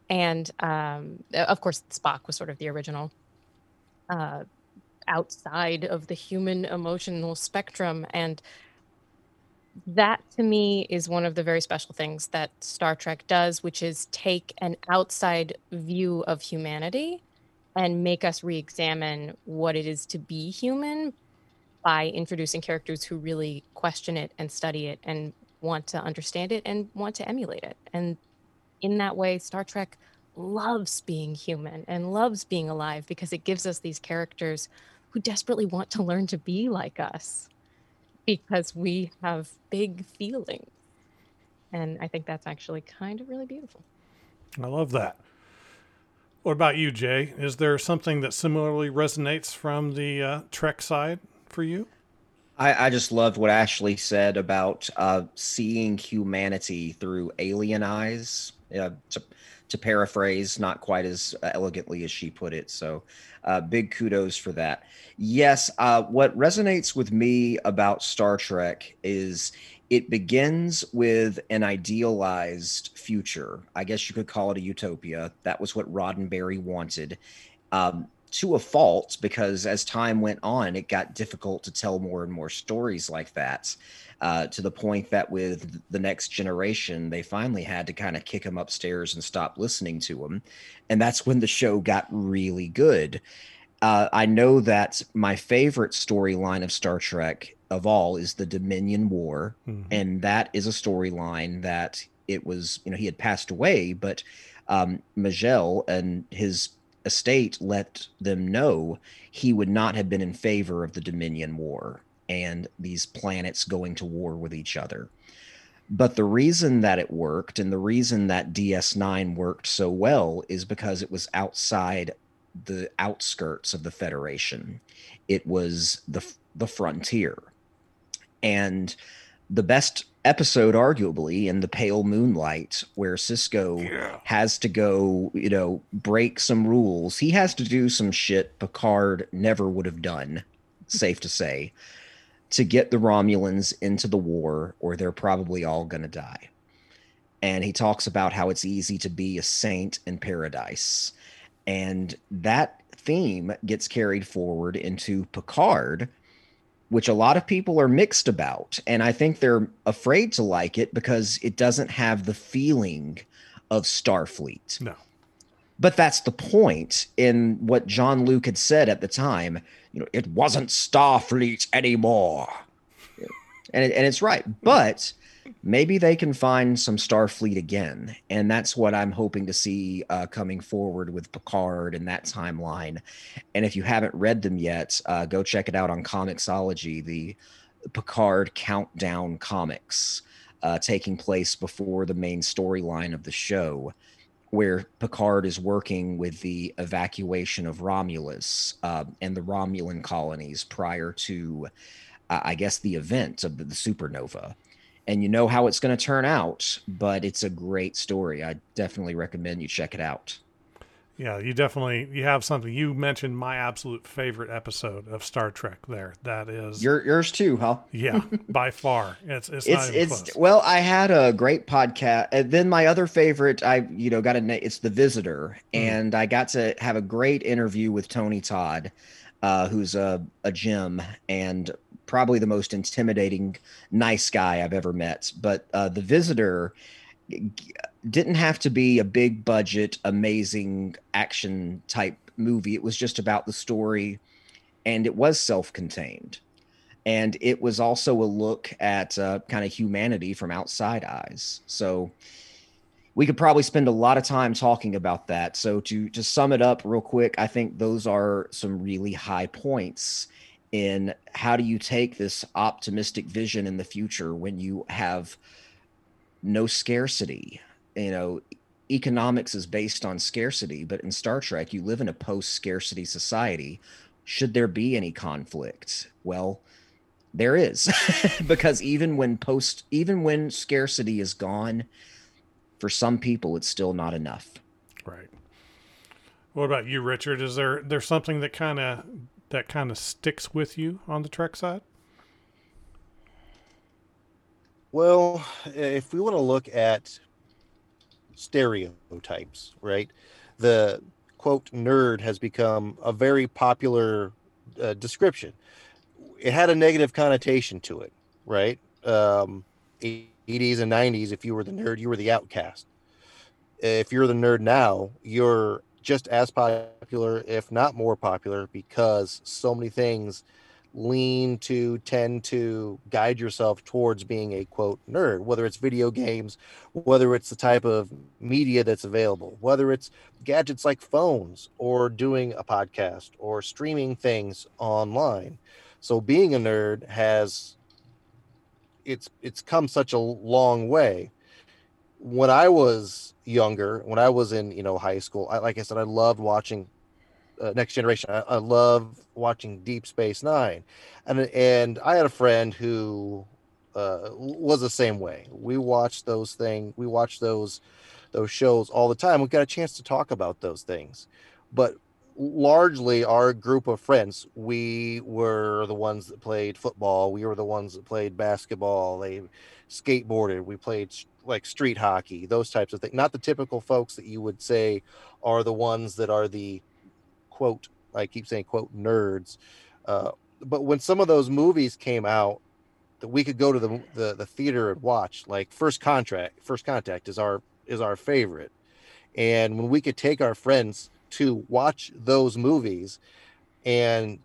And um, of course, Spock was sort of the original uh, outside of the human emotional spectrum. And that to me is one of the very special things that Star Trek does, which is take an outside view of humanity and make us re examine what it is to be human by introducing characters who really question it and study it and want to understand it and want to emulate it. And in that way, Star Trek loves being human and loves being alive because it gives us these characters who desperately want to learn to be like us because we have big feelings. And I think that's actually kind of really beautiful. I love that. What about you, Jay? Is there something that similarly resonates from the uh, Trek side for you? I, I, just loved what Ashley said about uh, seeing humanity through alien eyes. Uh, to, to paraphrase, not quite as elegantly as she put it. So, uh, big kudos for that. Yes, uh, what resonates with me about Star Trek is it begins with an idealized future. I guess you could call it a utopia. That was what Roddenberry wanted. Um, to a fault, because as time went on, it got difficult to tell more and more stories like that. Uh, to the point that with the next generation, they finally had to kind of kick him upstairs and stop listening to him. And that's when the show got really good. Uh, I know that my favorite storyline of Star Trek of all is the Dominion War, mm-hmm. and that is a storyline that it was you know he had passed away, but um, Majel and his estate let them know he would not have been in favor of the Dominion War. and these planets going to war with each other. But the reason that it worked and the reason that DS9 worked so well is because it was outside the outskirts of the Federation. It was the the frontier. And the best episode arguably in the pale moonlight where Sisko Yeah. has to go, you know, break some rules. He has to do some shit Picard never would have done, safe to say, to get the Romulans into the war, or they're probably all going to die. And he talks about how it's easy to be a saint in paradise. And that theme gets carried forward into Picard, which a lot of people are mixed about. And I think they're afraid to like it because it doesn't have the feeling of Starfleet. No. But that's the point in what Jean-Luc had said at the time. You know, it wasn't Starfleet anymore. And, it, and it's right. But maybe they can find some Starfleet again. And that's what I'm hoping to see uh, coming forward with Picard and that timeline. And if you haven't read them yet, uh, go check it out on Comixology, the Picard Countdown comics uh, taking place before the main storyline of the show where Picard is working with the evacuation of Romulus uh, and the Romulan colonies prior to, uh, I guess, the event of the, the supernova. And you know how it's going to turn out, but it's a great story. I definitely recommend you check it out. Yeah, you definitely you have something. You mentioned my absolute favorite episode of Star Trek. There, that is Your, yours too, huh? yeah, by far. It's it's, It's it's well, I had a great podcast, and then my other favorite, I you know got a it's the Visitor, Mhm. and I got to have a great interview with Tony Todd, uh, who's a a gem and probably the most intimidating nice guy I've ever met. But uh, the Visitor didn't have to be a big budget, amazing action type movie. It was just about the story, and it was self contained and it was also a look at uh, kind of humanity from outside eyes. So we could probably spend a lot of time talking about that. So to to sum it up real quick, I think those are some really high points in how do you take this optimistic vision in the future when you have no scarcity. You know, economics is based on scarcity, but in Star Trek, you live in a post scarcity society. Should there be any conflict? Well, there is because even when post even when scarcity is gone for some people it's still not enough Right. What about you, Richard? Is there there's something that kind of that kind of sticks with you on the Trek side? Well, if we want to look at stereotypes, right? The quote nerd has become a very popular uh, description. It had a negative connotation to it, right? Um, 80s and 90s, if you were the nerd, you were the outcast. If you're the nerd now, you're just as popular, if not more popular, because so many things lean to tend to guide yourself towards being a quote nerd whether it's video games whether it's the type of media that's available whether it's gadgets like phones or doing a podcast or streaming things online. So being a nerd has it's it's come such a long way when i was younger when i was in you know high school I, like i said i loved watching uh, next generation. I, I love watching deep space nine. And and i had a friend who uh, was the same way. We watched those things we watched those those shows all the time. We got a chance to talk about those things. But largely our group of friends. We were the ones that played football. We were the ones that played basketball. They skateboarded. We played like street hockey those types of things not the typical folks that you would say are the ones that are the quote i keep saying quote nerds. Uh, but when some of those movies came out that we could go to the, the the theater and watch like first contract first contact is our is our favorite. And when we could take our friends to watch those movies and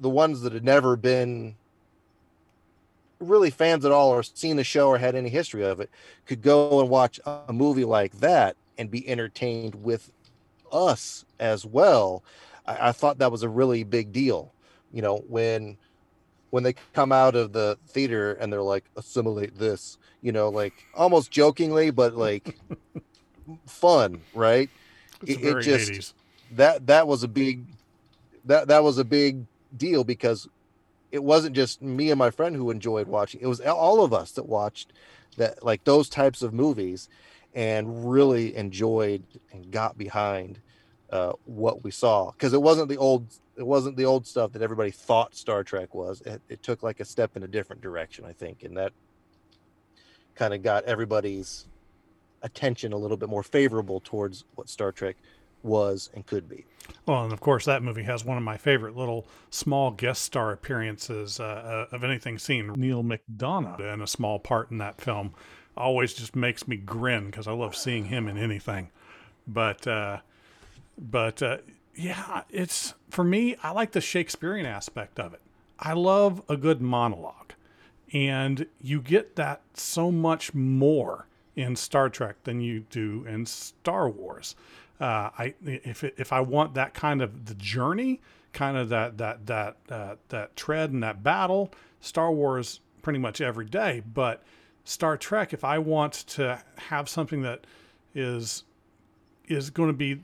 the ones that had never been really fans at all or seen the show or had any history of it could go and watch a movie like that and be entertained with us as well I, I thought that was a really big deal you know when when they come out of the theater and they're like assimilate this you know like almost jokingly but like fun right It's It- it just- 80s. That that was a big that that was a big deal because it wasn't just me and my friend who enjoyed watching it was all of us that watched that like those types of movies and really enjoyed and got behind uh, what we saw because it wasn't the old it wasn't the old stuff that everybody thought Star Trek was. It, it took like a step in a different direction, I think, and that kind of got everybody's attention a little bit more favorable towards what Star Trek was and could be. Well, and of course, that movie has one of my favorite little small guest star appearances uh, uh, of anything seen. Neal McDonough in a small part in that film always just makes me grin because I love seeing him in anything. But, uh, but uh, yeah, it's for me. I like the Shakespearean aspect of it. I love a good monologue, and you get that so much more in Star Trek than you do in Star Wars. Uh, I if if I want that kind of the journey, kind of that that that uh, that tread and that battle, Star Wars pretty much every day. But Star Trek, if I want to have something that is is going to be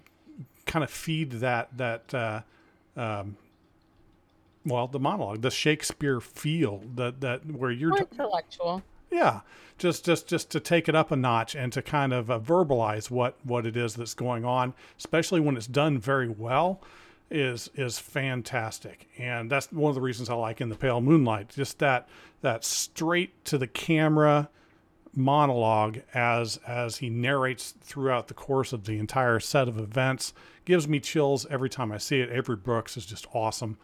kind of feed that that uh, um, well the monologue, the Shakespeare feel that that where you're More intellectual. Yeah, just just just to take it up a notch and to kind of uh, verbalize what what it is that's going on, especially when it's done very well, is is fantastic. And that's one of the reasons I like in the Pale Moonlight, just that that straight to the camera monologue as as he narrates throughout the course of the entire set of events gives me chills every time I see it. Avery Brooks is just awesome.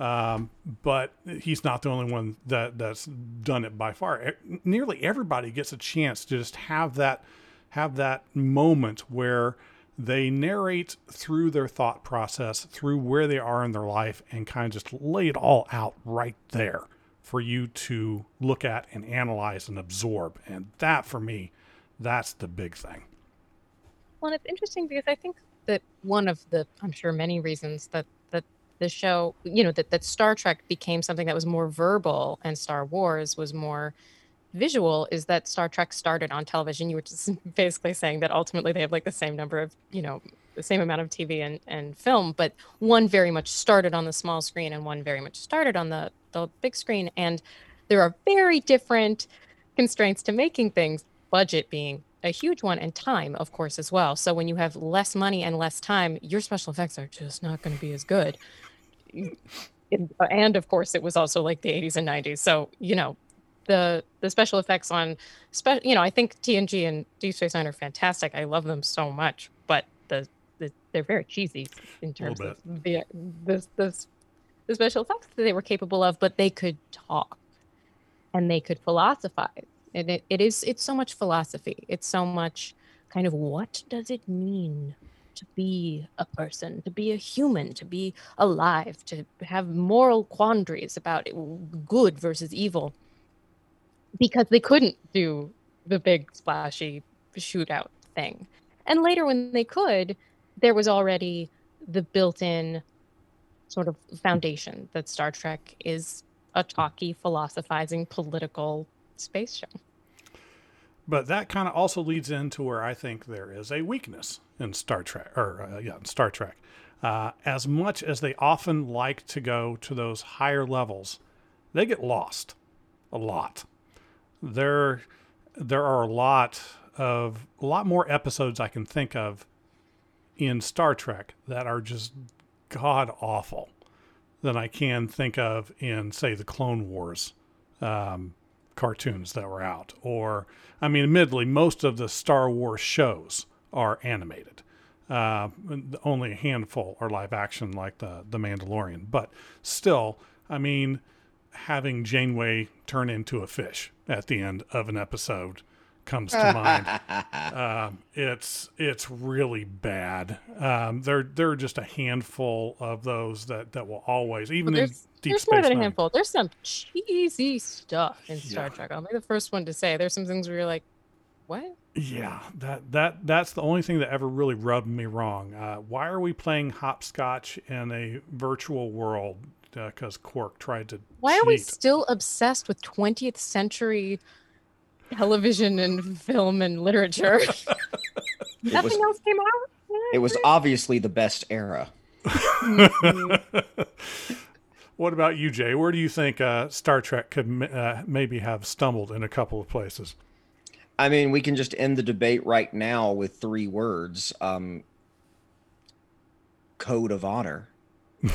Um, but he's not the only one that that's done it by far. Nearly everybody gets a chance to just have that have that moment where they narrate through their thought process, through where they are in their life, and kind of just lay it all out right there for you to look at and analyze and absorb. And that, for me, that's the big thing. Well, it's interesting because I think that one of the, I'm sure many reasons that the show, you know, that that Star Trek became something that was more verbal and Star Wars was more visual is that Star Trek started on television. You were just basically saying that ultimately they have like the same number of, you know, the same amount of TV and, and film, but one very much started on the small screen and one very much started on the, the big screen. And there are very different constraints to making things, budget being a huge one, and time, of course, as well. So when you have less money and less time, your special effects are just not going to be as good. And- of course, it was also like the 80s and 90s. So, you know, the the special effects on spe- you know i think tng and deep space nine are fantastic. I love them so much but the, the they're very cheesy in terms of the, the the the special effects that they were capable of but they could talk and they could philosophize. And it, it is it's so much philosophy. It's so much kind of what does it mean to be a person to be a human to be alive to have moral quandaries about good versus evil because they couldn't do the big splashy shootout thing. And later when they could, there was already the built-in sort of foundation that Star Trek is a talky, philosophizing, political space show. But that kind of also leads into where I think there is a weakness in Star Trek, or uh, yeah, in Star Trek. Uh, as much as they often like to go to those higher levels, they get lost a lot. There, there are a lot of a lot more episodes I can think of in Star Trek that are just god awful than I can think of in, say, the Clone Wars um, cartoons that were out. Or, I mean, admittedly, most of the Star Wars shows are animated. Uh, only a handful are live action, like the the Mandalorian. But still, I mean, having Janeway turn into a fish at the end of an episode comes to mind. Um, it's it's really bad. Um, there there are just a handful of those that that will always, even in there's Deep there's Space more than a handful. There's some cheesy stuff in Star Yeah. Trek. I'll be the first one to say there's some things where you're like, what? Yeah, that that that's the only thing that ever really rubbed me wrong. Uh, why are we playing hopscotch in a virtual world? because Quark tried to. Why are we still obsessed with 20th century television and film and literature? Nothing was- else came out. It was obviously the best era. what about you, Jay? Where do you think uh, Star Trek could m- uh, maybe have stumbled in a couple of places? I mean, we can just end the debate right now with three words. Um, code of honor.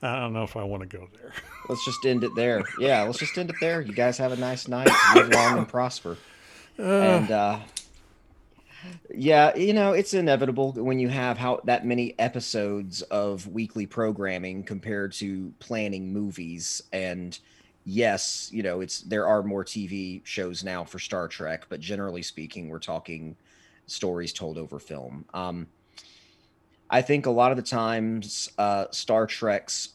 I don't know if I want to go there. Let's just end it there. Yeah, let's just end it there. You guys have a nice night. Live long and prosper. and uh yeah, you know, it's inevitable when you have how that many episodes of weekly programming compared to planning movies and yes, you know, it's there are more TV shows now for Star Trek, but generally speaking, we're talking stories told over film. Um I think a lot of the times uh Star Trek's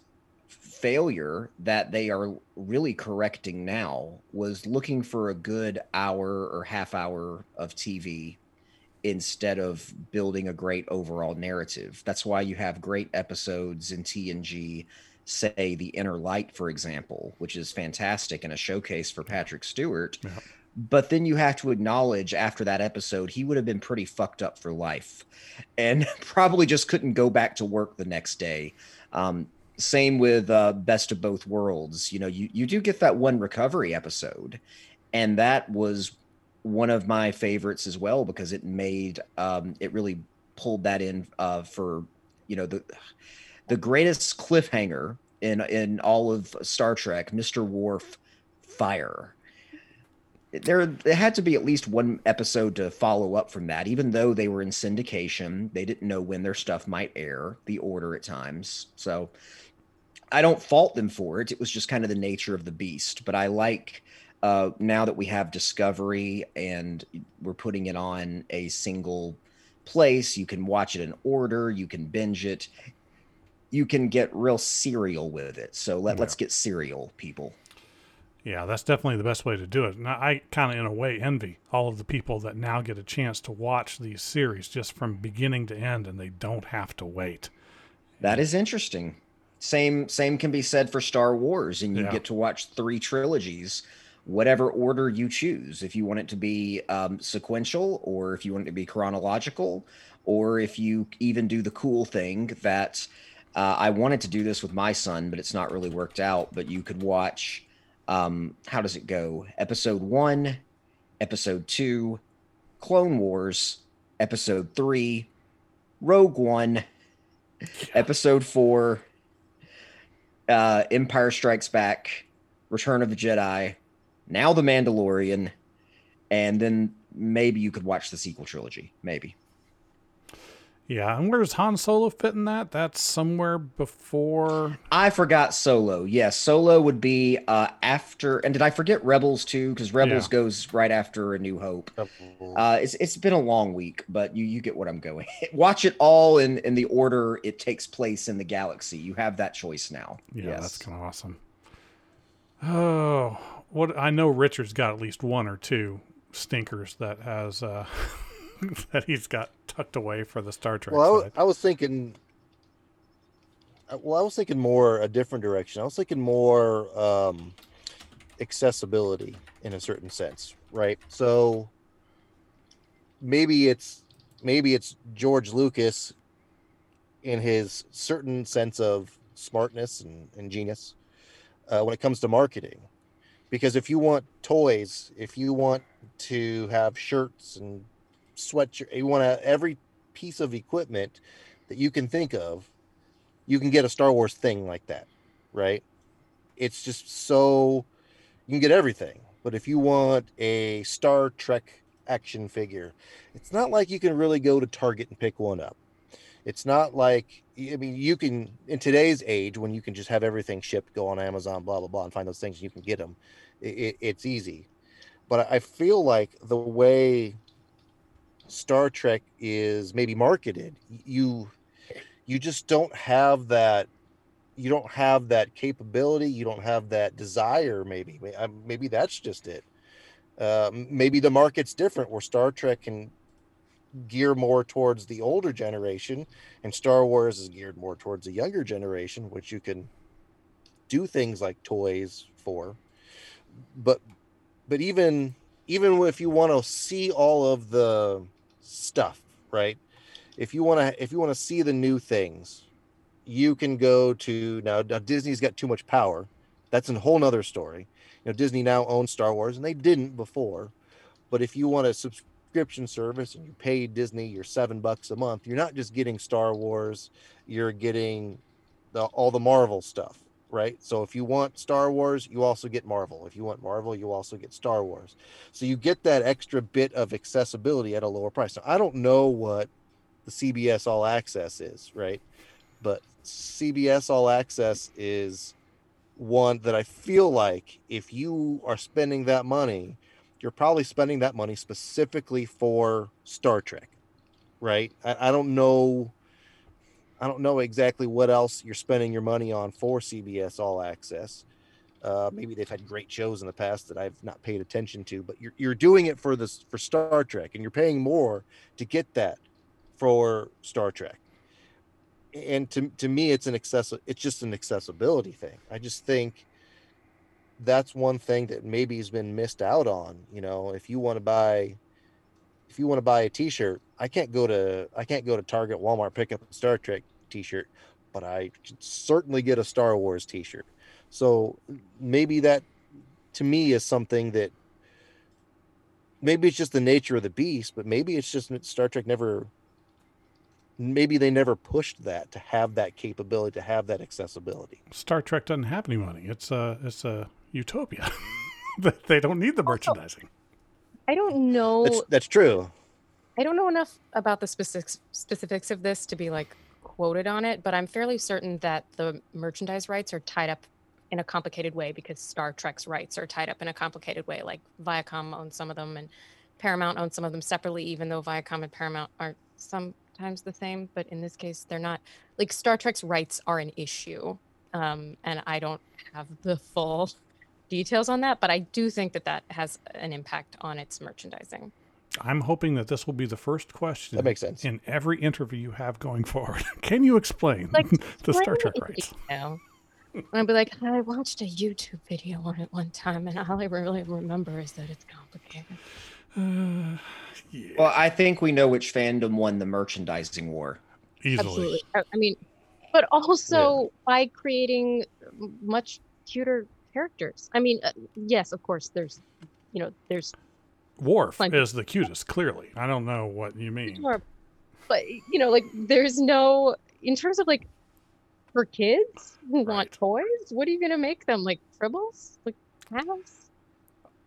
failure that they are really correcting now was looking for a good hour or half hour of TV instead of building a great overall narrative. That's why you have great episodes in TNG, say The Inner Light, for example, which is fantastic and a showcase for Patrick Stewart. Yeah. But then you have to acknowledge after that episode, he would have been pretty fucked up for life and probably just couldn't go back to work the next day. Um, same with uh, Best of Both Worlds. You know, you, you do get that one recovery episode, and that was one of my favorites as well because it made um, it really pulled that in uh, for you know the the greatest cliffhanger in in all of Star Trek, Mister Worf fire. There, there had to be at least one episode to follow up from that. Even though they were in syndication, they didn't know when their stuff might air, the order at times. So, I don't fault them for it. It was just kind of the nature of the beast. But I like uh, now that we have Discovery and we're putting it on a single place, you can watch it in order, you can binge it, you can get real serial with it. So let, Yeah. let's get serial, people. Yeah, that's definitely the best way to do it. And I kind of, in a way, envy all of the people that now get a chance to watch these series just from beginning to end, and they don't have to wait. That is interesting. Same same can be said for Star Wars, and you Yeah. get to watch three trilogies, whatever order you choose. If you want it to be um, sequential, or if you want it to be chronological, or if you even do the cool thing that uh, I wanted to do this with my son, but it's not really worked out. But you could watch. Um, how does it go? Episode one, episode two, Clone Wars, episode three, Rogue One, episode four, uh, Empire Strikes Back, Return of the Jedi, now The Mandalorian, and then maybe you could watch the sequel trilogy. Maybe. Yeah, and where does Han Solo fit in that? That's somewhere before. I forgot Solo. Yes, Solo would be uh, after. And did I forget Rebels too? Because Rebels Yeah. goes right after A New Hope. Uh, it's it's been a long week, but you you get what I'm going. Watch it all in in the order it takes place in the galaxy. You have that choice now. Yeah, yes. that's kind of awesome. Oh, what I know, Richard's got at least one or two stinkers that has uh, that he's got tucked away for the Star Trek Well, I was, side. I was thinking. uh, Well, I was thinking more a different direction. I was thinking more um, accessibility in a certain sense, right? So maybe it's maybe it's George Lucas in his certain sense of smartness and, and genius uh, when it comes to marketing. Because if you want toys, if you want to have shirts and sweatshirt, you want to every piece of equipment that you can think of, you can get a Star Wars thing like that, right? It's just so you can get everything. But if you want a Star Trek action figure, it's not like you can really go to Target and pick one up. It's not like I mean you can in today's age when you can just have everything shipped, go on Amazon, blah blah blah, and find those things you can get them. It, it's easy, but I feel like the way Star Trek is maybe marketed, you you just don't have that you don't have that capability you don't have that desire maybe maybe that's just it uh, maybe the market's different where star trek can gear more towards the older generation, and Star Wars is geared more towards the younger generation, which you can do things like toys for. But but even even if you want to see all of the stuff, right? If you want to if you want to see the new things, you can go to now, now Disney's got too much power. That's a whole nother story. You know, Disney now owns Star Wars and they didn't before. But if you want a subscription service and you pay Disney your seven bucks a month, you're not just getting Star Wars, you're getting the, all the Marvel stuff right? So if you want Star Wars, you also get Marvel. If you want Marvel, you also get Star Wars. So you get that extra bit of accessibility at a lower price. Now, I don't know what the CBS All Access is, right? But CBS All Access is one that I feel like if you are spending that money, you're probably spending that money specifically for Star Trek, right? I, I don't know I don't know exactly what else you're spending your money on for CBS All Access. Uh, maybe they've had great shows in the past that I've not paid attention to, but you're you're doing it for this for Star Trek, and you're paying more to get that for Star Trek. And to to me, it's an access. It's just an accessibility thing. I just think that's one thing that maybe has been missed out on. You know, if you want to buy if you want to buy a t-shirt, I can't go to I can't go to Target, Walmart, pick up a Star Trek t-shirt, but I could certainly get a Star Wars t-shirt. So maybe that to me is something that maybe it's just the nature of the beast, but maybe it's just Star Trek never maybe they never pushed that to have that capability to have that accessibility. Star Trek doesn't have any money. It's a it's a utopia. But they don't need the merchandising. I don't know. That's, that's true. I don't know enough about the specifics specifics of this to be like quoted on it, but I'm fairly certain that the merchandise rights are tied up in a complicated way because Star Trek's rights are tied up in a complicated way. Like Viacom owns some of them and Paramount owns some of them separately, even though Viacom and Paramount aren't sometimes the same. But in this case, they're not. Like Star Trek's rights are an issue, um, and I don't have the full details on that, but I do think that that has an impact on its merchandising. I'm hoping that this will be the first question that makes sense. in every interview you have going forward. Can you explain like, the Star Trek rights? And I'll be like, I watched a YouTube video on it one time, and all I really remember is that it's complicated. Uh, yeah. Well, I think we know which fandom won the merchandising war. Easily. Absolutely. I mean, but also yeah. by creating much cuter characters. I mean, uh, yes, of course, there's, you know, there's Worf plenty. is the cutest, clearly. I don't know what you mean. Sure. But, you know, like, there's no, in terms of like, for kids who right. want toys, what are you going to make them? Like, tribbles? Like, cows?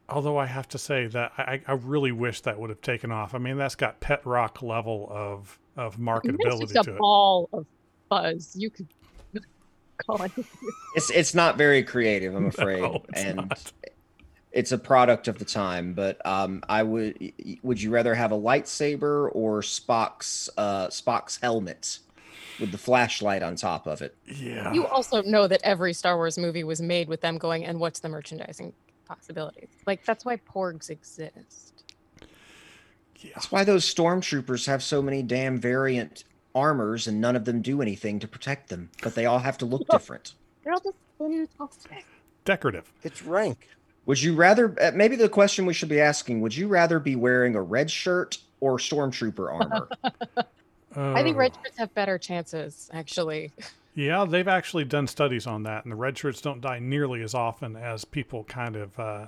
Although I have to say that I, I really wish that would have taken off. I mean, that's got pet rock level of of marketability it's just a ball of fuzz. You could call it. It's it's not very creative, I'm afraid, no, and not it's a product of the time. But um, I would would you rather have a lightsaber or Spock's uh, Spock's helmet with the flashlight on top of it? Yeah. You also know that every Star Wars movie was made with them going, and what's the merchandising possibilities? Like that's why porgs exist. Yeah. That's why those stormtroopers have so many damn variant armors and none of them do anything to protect them, but they all have to look different. They're all just fantastic. Decorative. It's rank. Would you rather? Uh, maybe the question we should be asking: Would you rather be wearing a red shirt or stormtrooper armor? I think red shirts have better chances, actually. Yeah, they've actually done studies on that, and the red shirts don't die nearly as often as people kind of uh,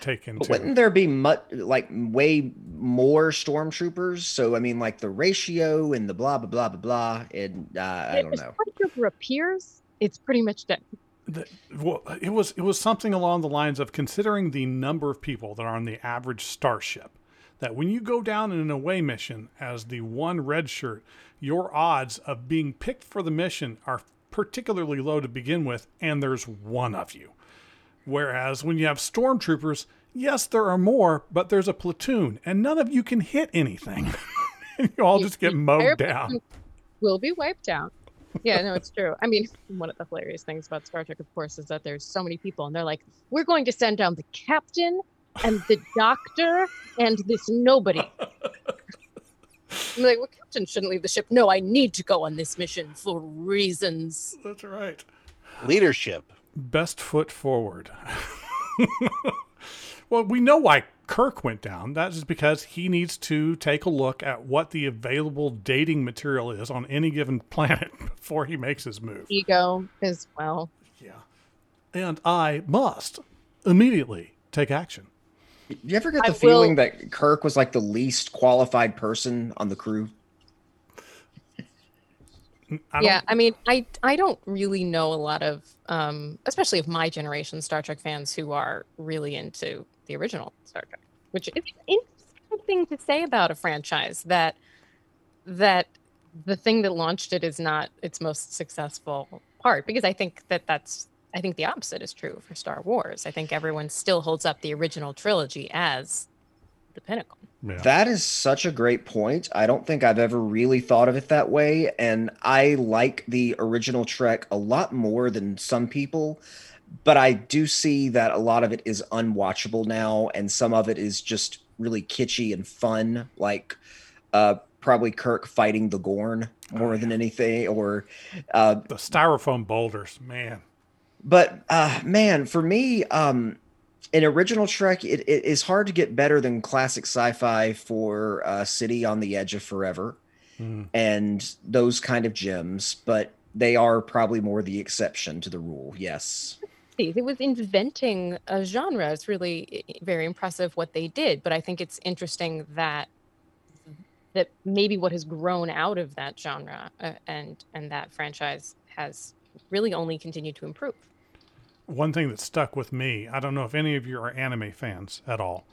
take into. But wouldn't there be much like way more stormtroopers? So I mean, like the ratio and the blah blah blah blah blah. And uh, I don't know. Stormtrooper appears, it's pretty much dead the, well, it was it was something along the lines of considering the number of people that are on the average starship. That when you go down in an away mission as the one red shirt, your odds of being picked for the mission are particularly low to begin with, and there's one of you. Whereas when you have stormtroopers, yes, there are more, but there's a platoon, and none of you can hit anything. you all just get mowed down. Will be wiped out yeah, no, it's true. I mean, one of the hilarious things about Star Trek, of course, is that there's so many people, and they're like, "We're going to send down the captain and the doctor and this nobody." I'm like, well, Captain shouldn't leave the ship. No, I need to go on this mission for reasons. That's right. Leadership. Best foot forward. well, we know why Kirk went down. That is because he needs to take a look at what the available dating material is on any given planet before he makes his move. Ego as well. Yeah. And I must immediately take action. You ever get I the feeling will- that Kirk was like the least qualified person on the crew? I yeah, I mean, I I don't really know a lot of, um, especially of my generation Star Trek fans who are really into the original Star Trek, which is interesting thing to say about a franchise that that the thing that launched it is not its most successful part. Because I think that that's I think the opposite is true for Star Wars. I think everyone still holds up the original trilogy as the pinnacle. Yeah. That is such a great point. I don't think I've ever really thought of it that way. And I like the original Trek a lot more than some people. But I do see that a lot of it is unwatchable now, and some of it is just really kitschy and fun, like uh, probably Kirk fighting the Gorn more than anything, or uh, the styrofoam boulders, man. but uh man for me um in original trek it, it is hard to get better than classic sci-fi for uh city on the edge of forever Mm. and those kind of gems but they are probably more the exception to the rule yes It was inventing a genre. It's really very impressive what they did, but I think it's interesting that that maybe what has grown out of that genre uh, and and that franchise has really only continued to improve. One thing that stuck with me, I don't know if any of you are anime fans at all,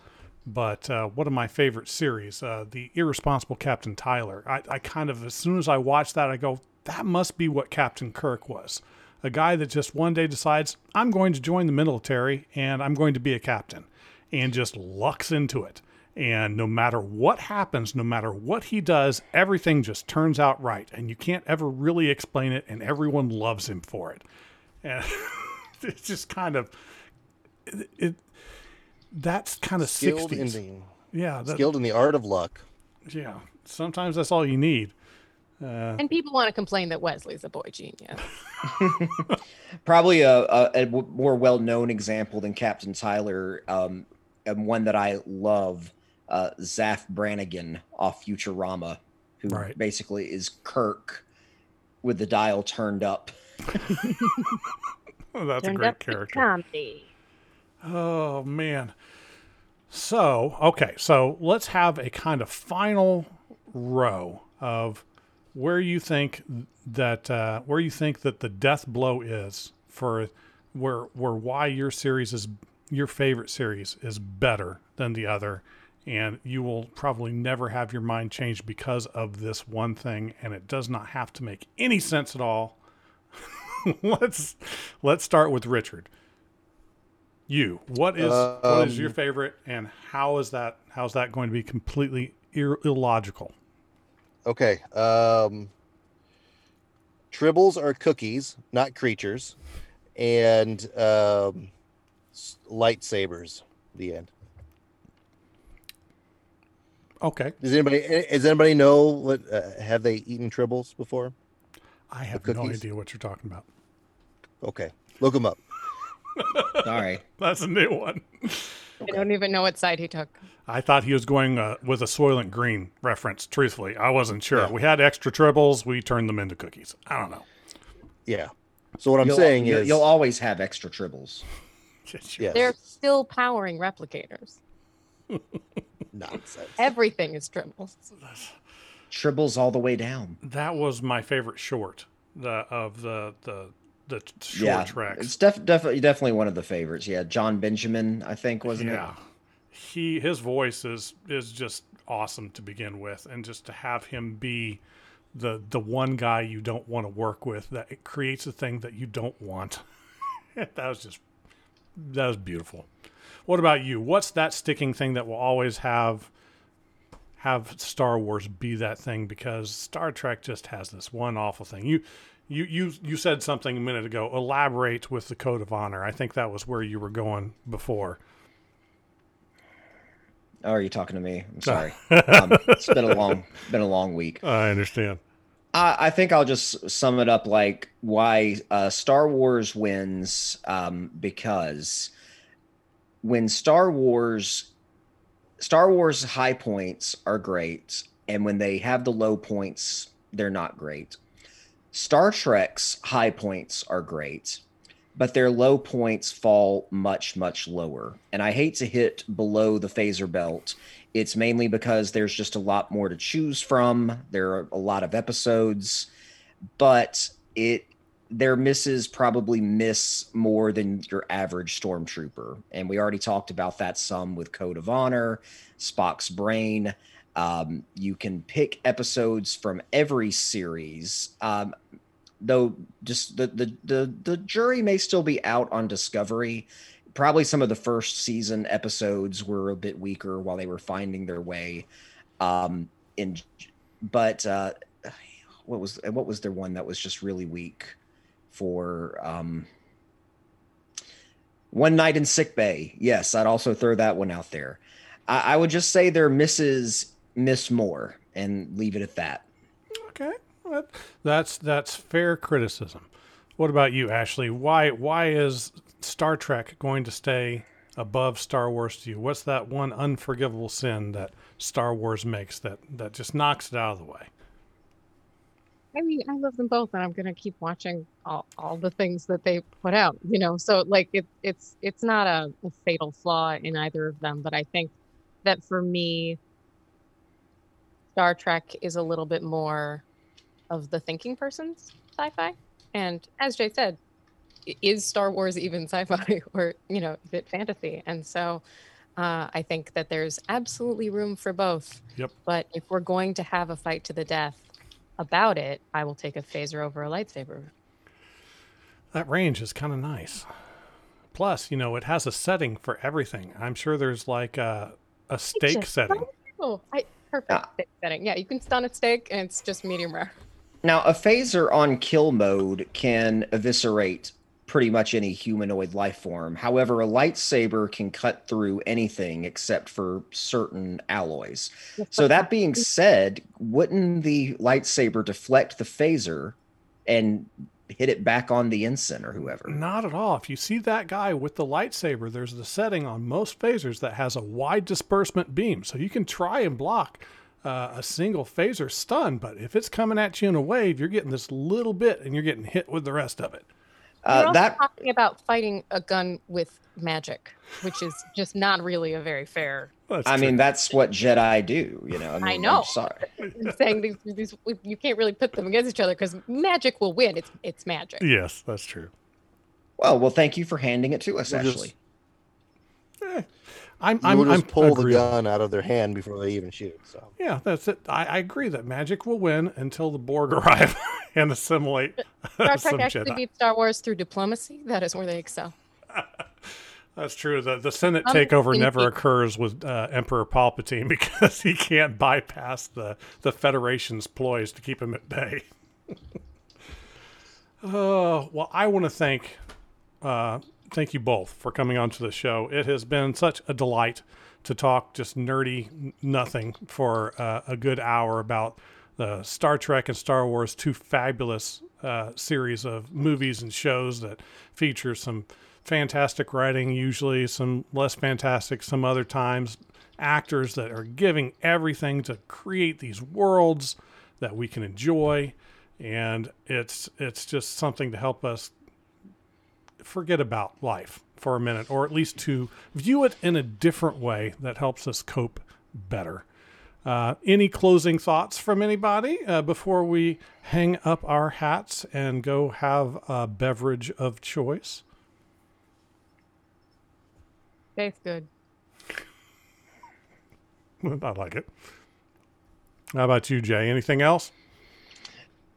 but uh, one of my favorite series, uh, The Irresponsible Captain Tyler, I, I kind of, as soon as I watch that, I go, that must be what Captain Kirk was. A guy that just one day decides, I'm going to join the military and I'm going to be a captain, and just lucks into it. And no matter what happens, no matter what he does, everything just turns out right. And you can't ever really explain it, and everyone loves him for it. And it's just kind of it. it that's kind of Skilled in the yeah, that, skilled in the art of luck. yeah. Sometimes that's all you need. Uh, And people want to complain that Wesley's a boy genius. probably a more well-known example than captain tyler um and one that i love uh Zapp brannigan off futurama who Right. basically is kirk with the dial turned up that's a great character. comedy. Oh man. So, okay, so let's have a kind of final row of where you think that uh, where you think that the death blow is for where where why your series is your favorite series is better than the other and you will probably never have your mind changed because of this one thing and it does not have to make any sense at all. let's let's start with Richard. You. What is what is your Um, favorite, and how is that? How's that going to be completely ir- illogical? Okay. Um, tribbles are cookies, not creatures, and um, s- lightsabers. The end. Okay, Does anybody eh, does anybody know what uh, have they eaten tribbles before? I have no idea what you're talking about. Okay, look them up. sorry That's a new one. I don't even know what side he took. I thought he was going uh, with a Soylent Green reference. Truthfully, I wasn't sure. Yeah. We had extra tribbles. We turned them into cookies. I don't know. Yeah. So what I'm you'll, saying you'll, is, you'll always have extra tribbles yes, They're still powering replicators. nonsense. Everything is tribbles. tribbles all the way down That was my favorite short the, of the the the short yeah tracks. it's def- definitely definitely one of the favorites yeah jon benjamin i think wasn't it? yeah. He his voice is is just awesome to begin with, and just to have him be the the one guy you don't want to work with that it creates a thing that you don't want. that was just that was beautiful. What about you? What's that sticking thing that will always have have Star Wars be that thing because Star Trek just has this one awful thing. You you you you said something a minute ago. Elaborate with the code of honor. I think that was where you were going before. Oh, are you talking to me? I'm sorry. um, it's been a long, been a long week. I understand. I, I think I'll just sum it up like why uh, Star Wars wins um, because when Star Wars, Star Wars high points are great, and when they have the low points, they're not great. Star Trek's high points are great, but their low points fall much, much lower. And I hate to hit below the phaser belt. It's mainly because there's just a lot more to choose from. There are a lot of episodes, but it their misses probably miss more than your average stormtrooper. And we already talked about that some with Code of Honor, Spock's Brain. Um, you can pick episodes from every series. Um, though just the, the the the jury may still be out on Discovery. Probably some of the first season episodes were a bit weaker while they were finding their way. Um, in but uh, what was what was their one that was just really weak for um, one night in sick bay? Yes, I'd also throw that one out there. I, would just say their misses miss more and leave it at that. Okay, that's that's fair criticism. What about you, Ashley? Why why is Star Trek going to stay above Star Wars to you? What's that one unforgivable sin that Star Wars makes that that just knocks it out of the way? I mean, I love them both, and I'm gonna keep watching all, all the things that they put out. You know, so like it, it's it's not a, a fatal flaw in either of them, but I think that for me, Star Trek is a little bit more of the thinking person's sci-fi. And as Jay said, is Star Wars even sci-fi or you know is it fantasy? And so uh, I think that there's absolutely room for both. Yep. But if we're going to have a fight to the death about it, I will take a phaser over a lightsaber. That range is kind of nice. Plus, you know, it has a setting for everything. I'm sure there's like a, a steak setting. I, perfect uh, setting. Yeah, you can stun a steak and it's just medium rare. Now, a phaser on kill mode can eviscerate pretty much any humanoid life form. However, a lightsaber can cut through anything except for certain alloys. So, that being said, wouldn't the lightsaber deflect the phaser and hit it back on the ensign or whoever? Not at all. If you see that guy with the lightsaber, there's the setting on most phasers that has a wide disbursement beam. So, you can try and block uh, a single phaser stun, but if it's coming at you in a wave, you're getting this little bit and you're getting hit with the rest of it. Uh, We're also that talking about fighting a gun with magic, which is just not really a very fair. That's I true. mean, that's what Jedi do. You know, I, mean, I know. I'm sorry, I'm saying these, these, you can't really put them against each other because magic will win. It's it's magic. Yes, that's true. Well, well, thank you for handing it to us. We'll actually, just, eh, I'm, you I'm, will just I'm pull the gun out of their hand before they even shoot. So yeah, that's it. I, I agree that magic will win until the Borg arrive and assimilate. Star Trek actually Jedi. beats Star Wars through diplomacy. That is where they excel. That's true. The the Senate takeover never occurs with uh, Emperor Palpatine because he can't bypass the the Federation's ploys to keep him at bay. Oh well, I want to thank uh, thank you both for coming on to the show. It has been such a delight to talk just nerdy nothing for uh, a good hour about the Star Trek and Star Wars, two fabulous uh, series of movies and shows that feature some fantastic writing, usually some less fantastic, some other times. Actors that are giving everything to create these worlds that we can enjoy, and it's it's just something to help us forget about life for a minute, or at least to view it in a different way that helps us cope better. Uh, any closing thoughts from anybody uh, before we hang up our hats and go have a beverage of choice? Tastes good. I like it. How about you, Jay? Anything else?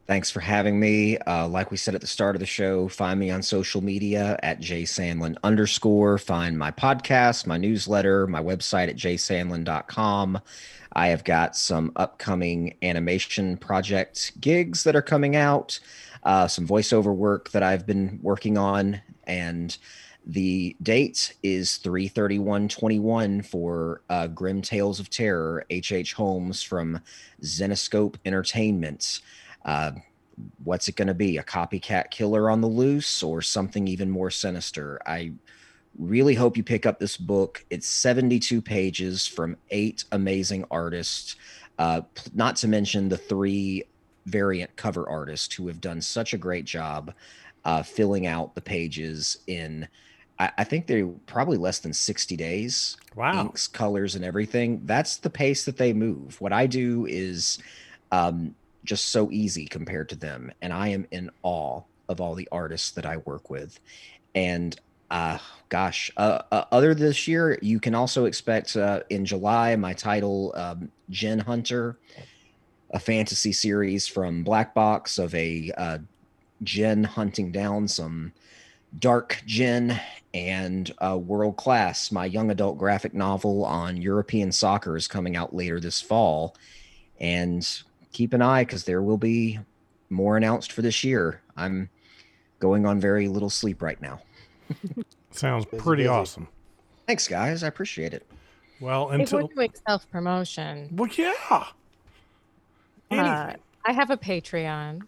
Thanks for having me. Uh, like we said at the start of the show, find me on social media at jsandlin underscore. Find my podcast, my newsletter, my website at jsandlin.com. I have got some upcoming animation project gigs that are coming out, uh, some voiceover work that I've been working on, and The date is 33121 for uh, Grim Tales of Terror, H.H. H. Holmes from Zenescope Entertainment. Uh, what's it going to be? A copycat killer on the loose or something even more sinister? I really hope you pick up this book. It's 72 pages from eight amazing artists, uh, not to mention the three variant cover artists who have done such a great job uh, filling out the pages in. I, I think they're probably less than 60 days. Wow. Inks, colors, and everything. That's the pace that they move. What I do is um, just so easy compared to them. And I am in awe of all the artists that I work with. And uh, gosh, uh, uh, other this year, you can also expect uh, in July my title, um, Djinn Hunter, a fantasy series from Black Box of a uh, djinn hunting down some dark djinn and uh, world class. My young adult graphic novel on European soccer is coming out later this fall, and keep an eye because there will be more announced for this year. I'm going on very little sleep right now. Sounds Busy, pretty busy. awesome. Thanks, guys. I appreciate it. Well, If we're until doing self promotion, well, yeah. uh, I have a Patreon.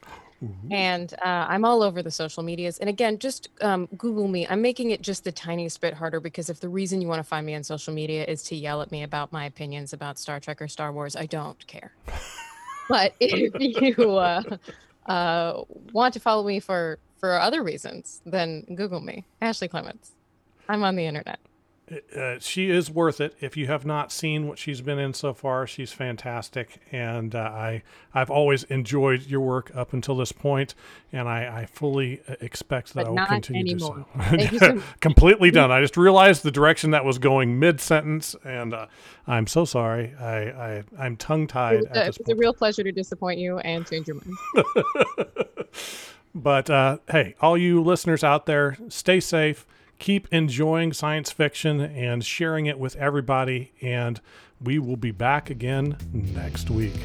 And uh, I'm all over the social medias. And again, just um, Google me. I'm making it just the tiniest bit harder because if the reason you want to find me on social media is to yell at me about my opinions about Star Trek or Star Wars, I don't care. but if you uh, uh, want to follow me for for other reasons, then Google me, Ashley Clements. I'm on the internet. Uh, she is worth it. If you have not seen what she's been in so far, she's fantastic, and uh, I I've always enjoyed your work up until this point, and I, I fully uh, expect that But I will continue anymore. to so. Completely done. I just realized the direction that was going mid sentence, and uh, I'm so sorry. I, I I'm tongue tied a, it was a real pleasure to disappoint you and change your mind. But uh, hey, all you listeners out there, stay safe. Keep enjoying science fiction and sharing it with everybody. And we will be back again next week.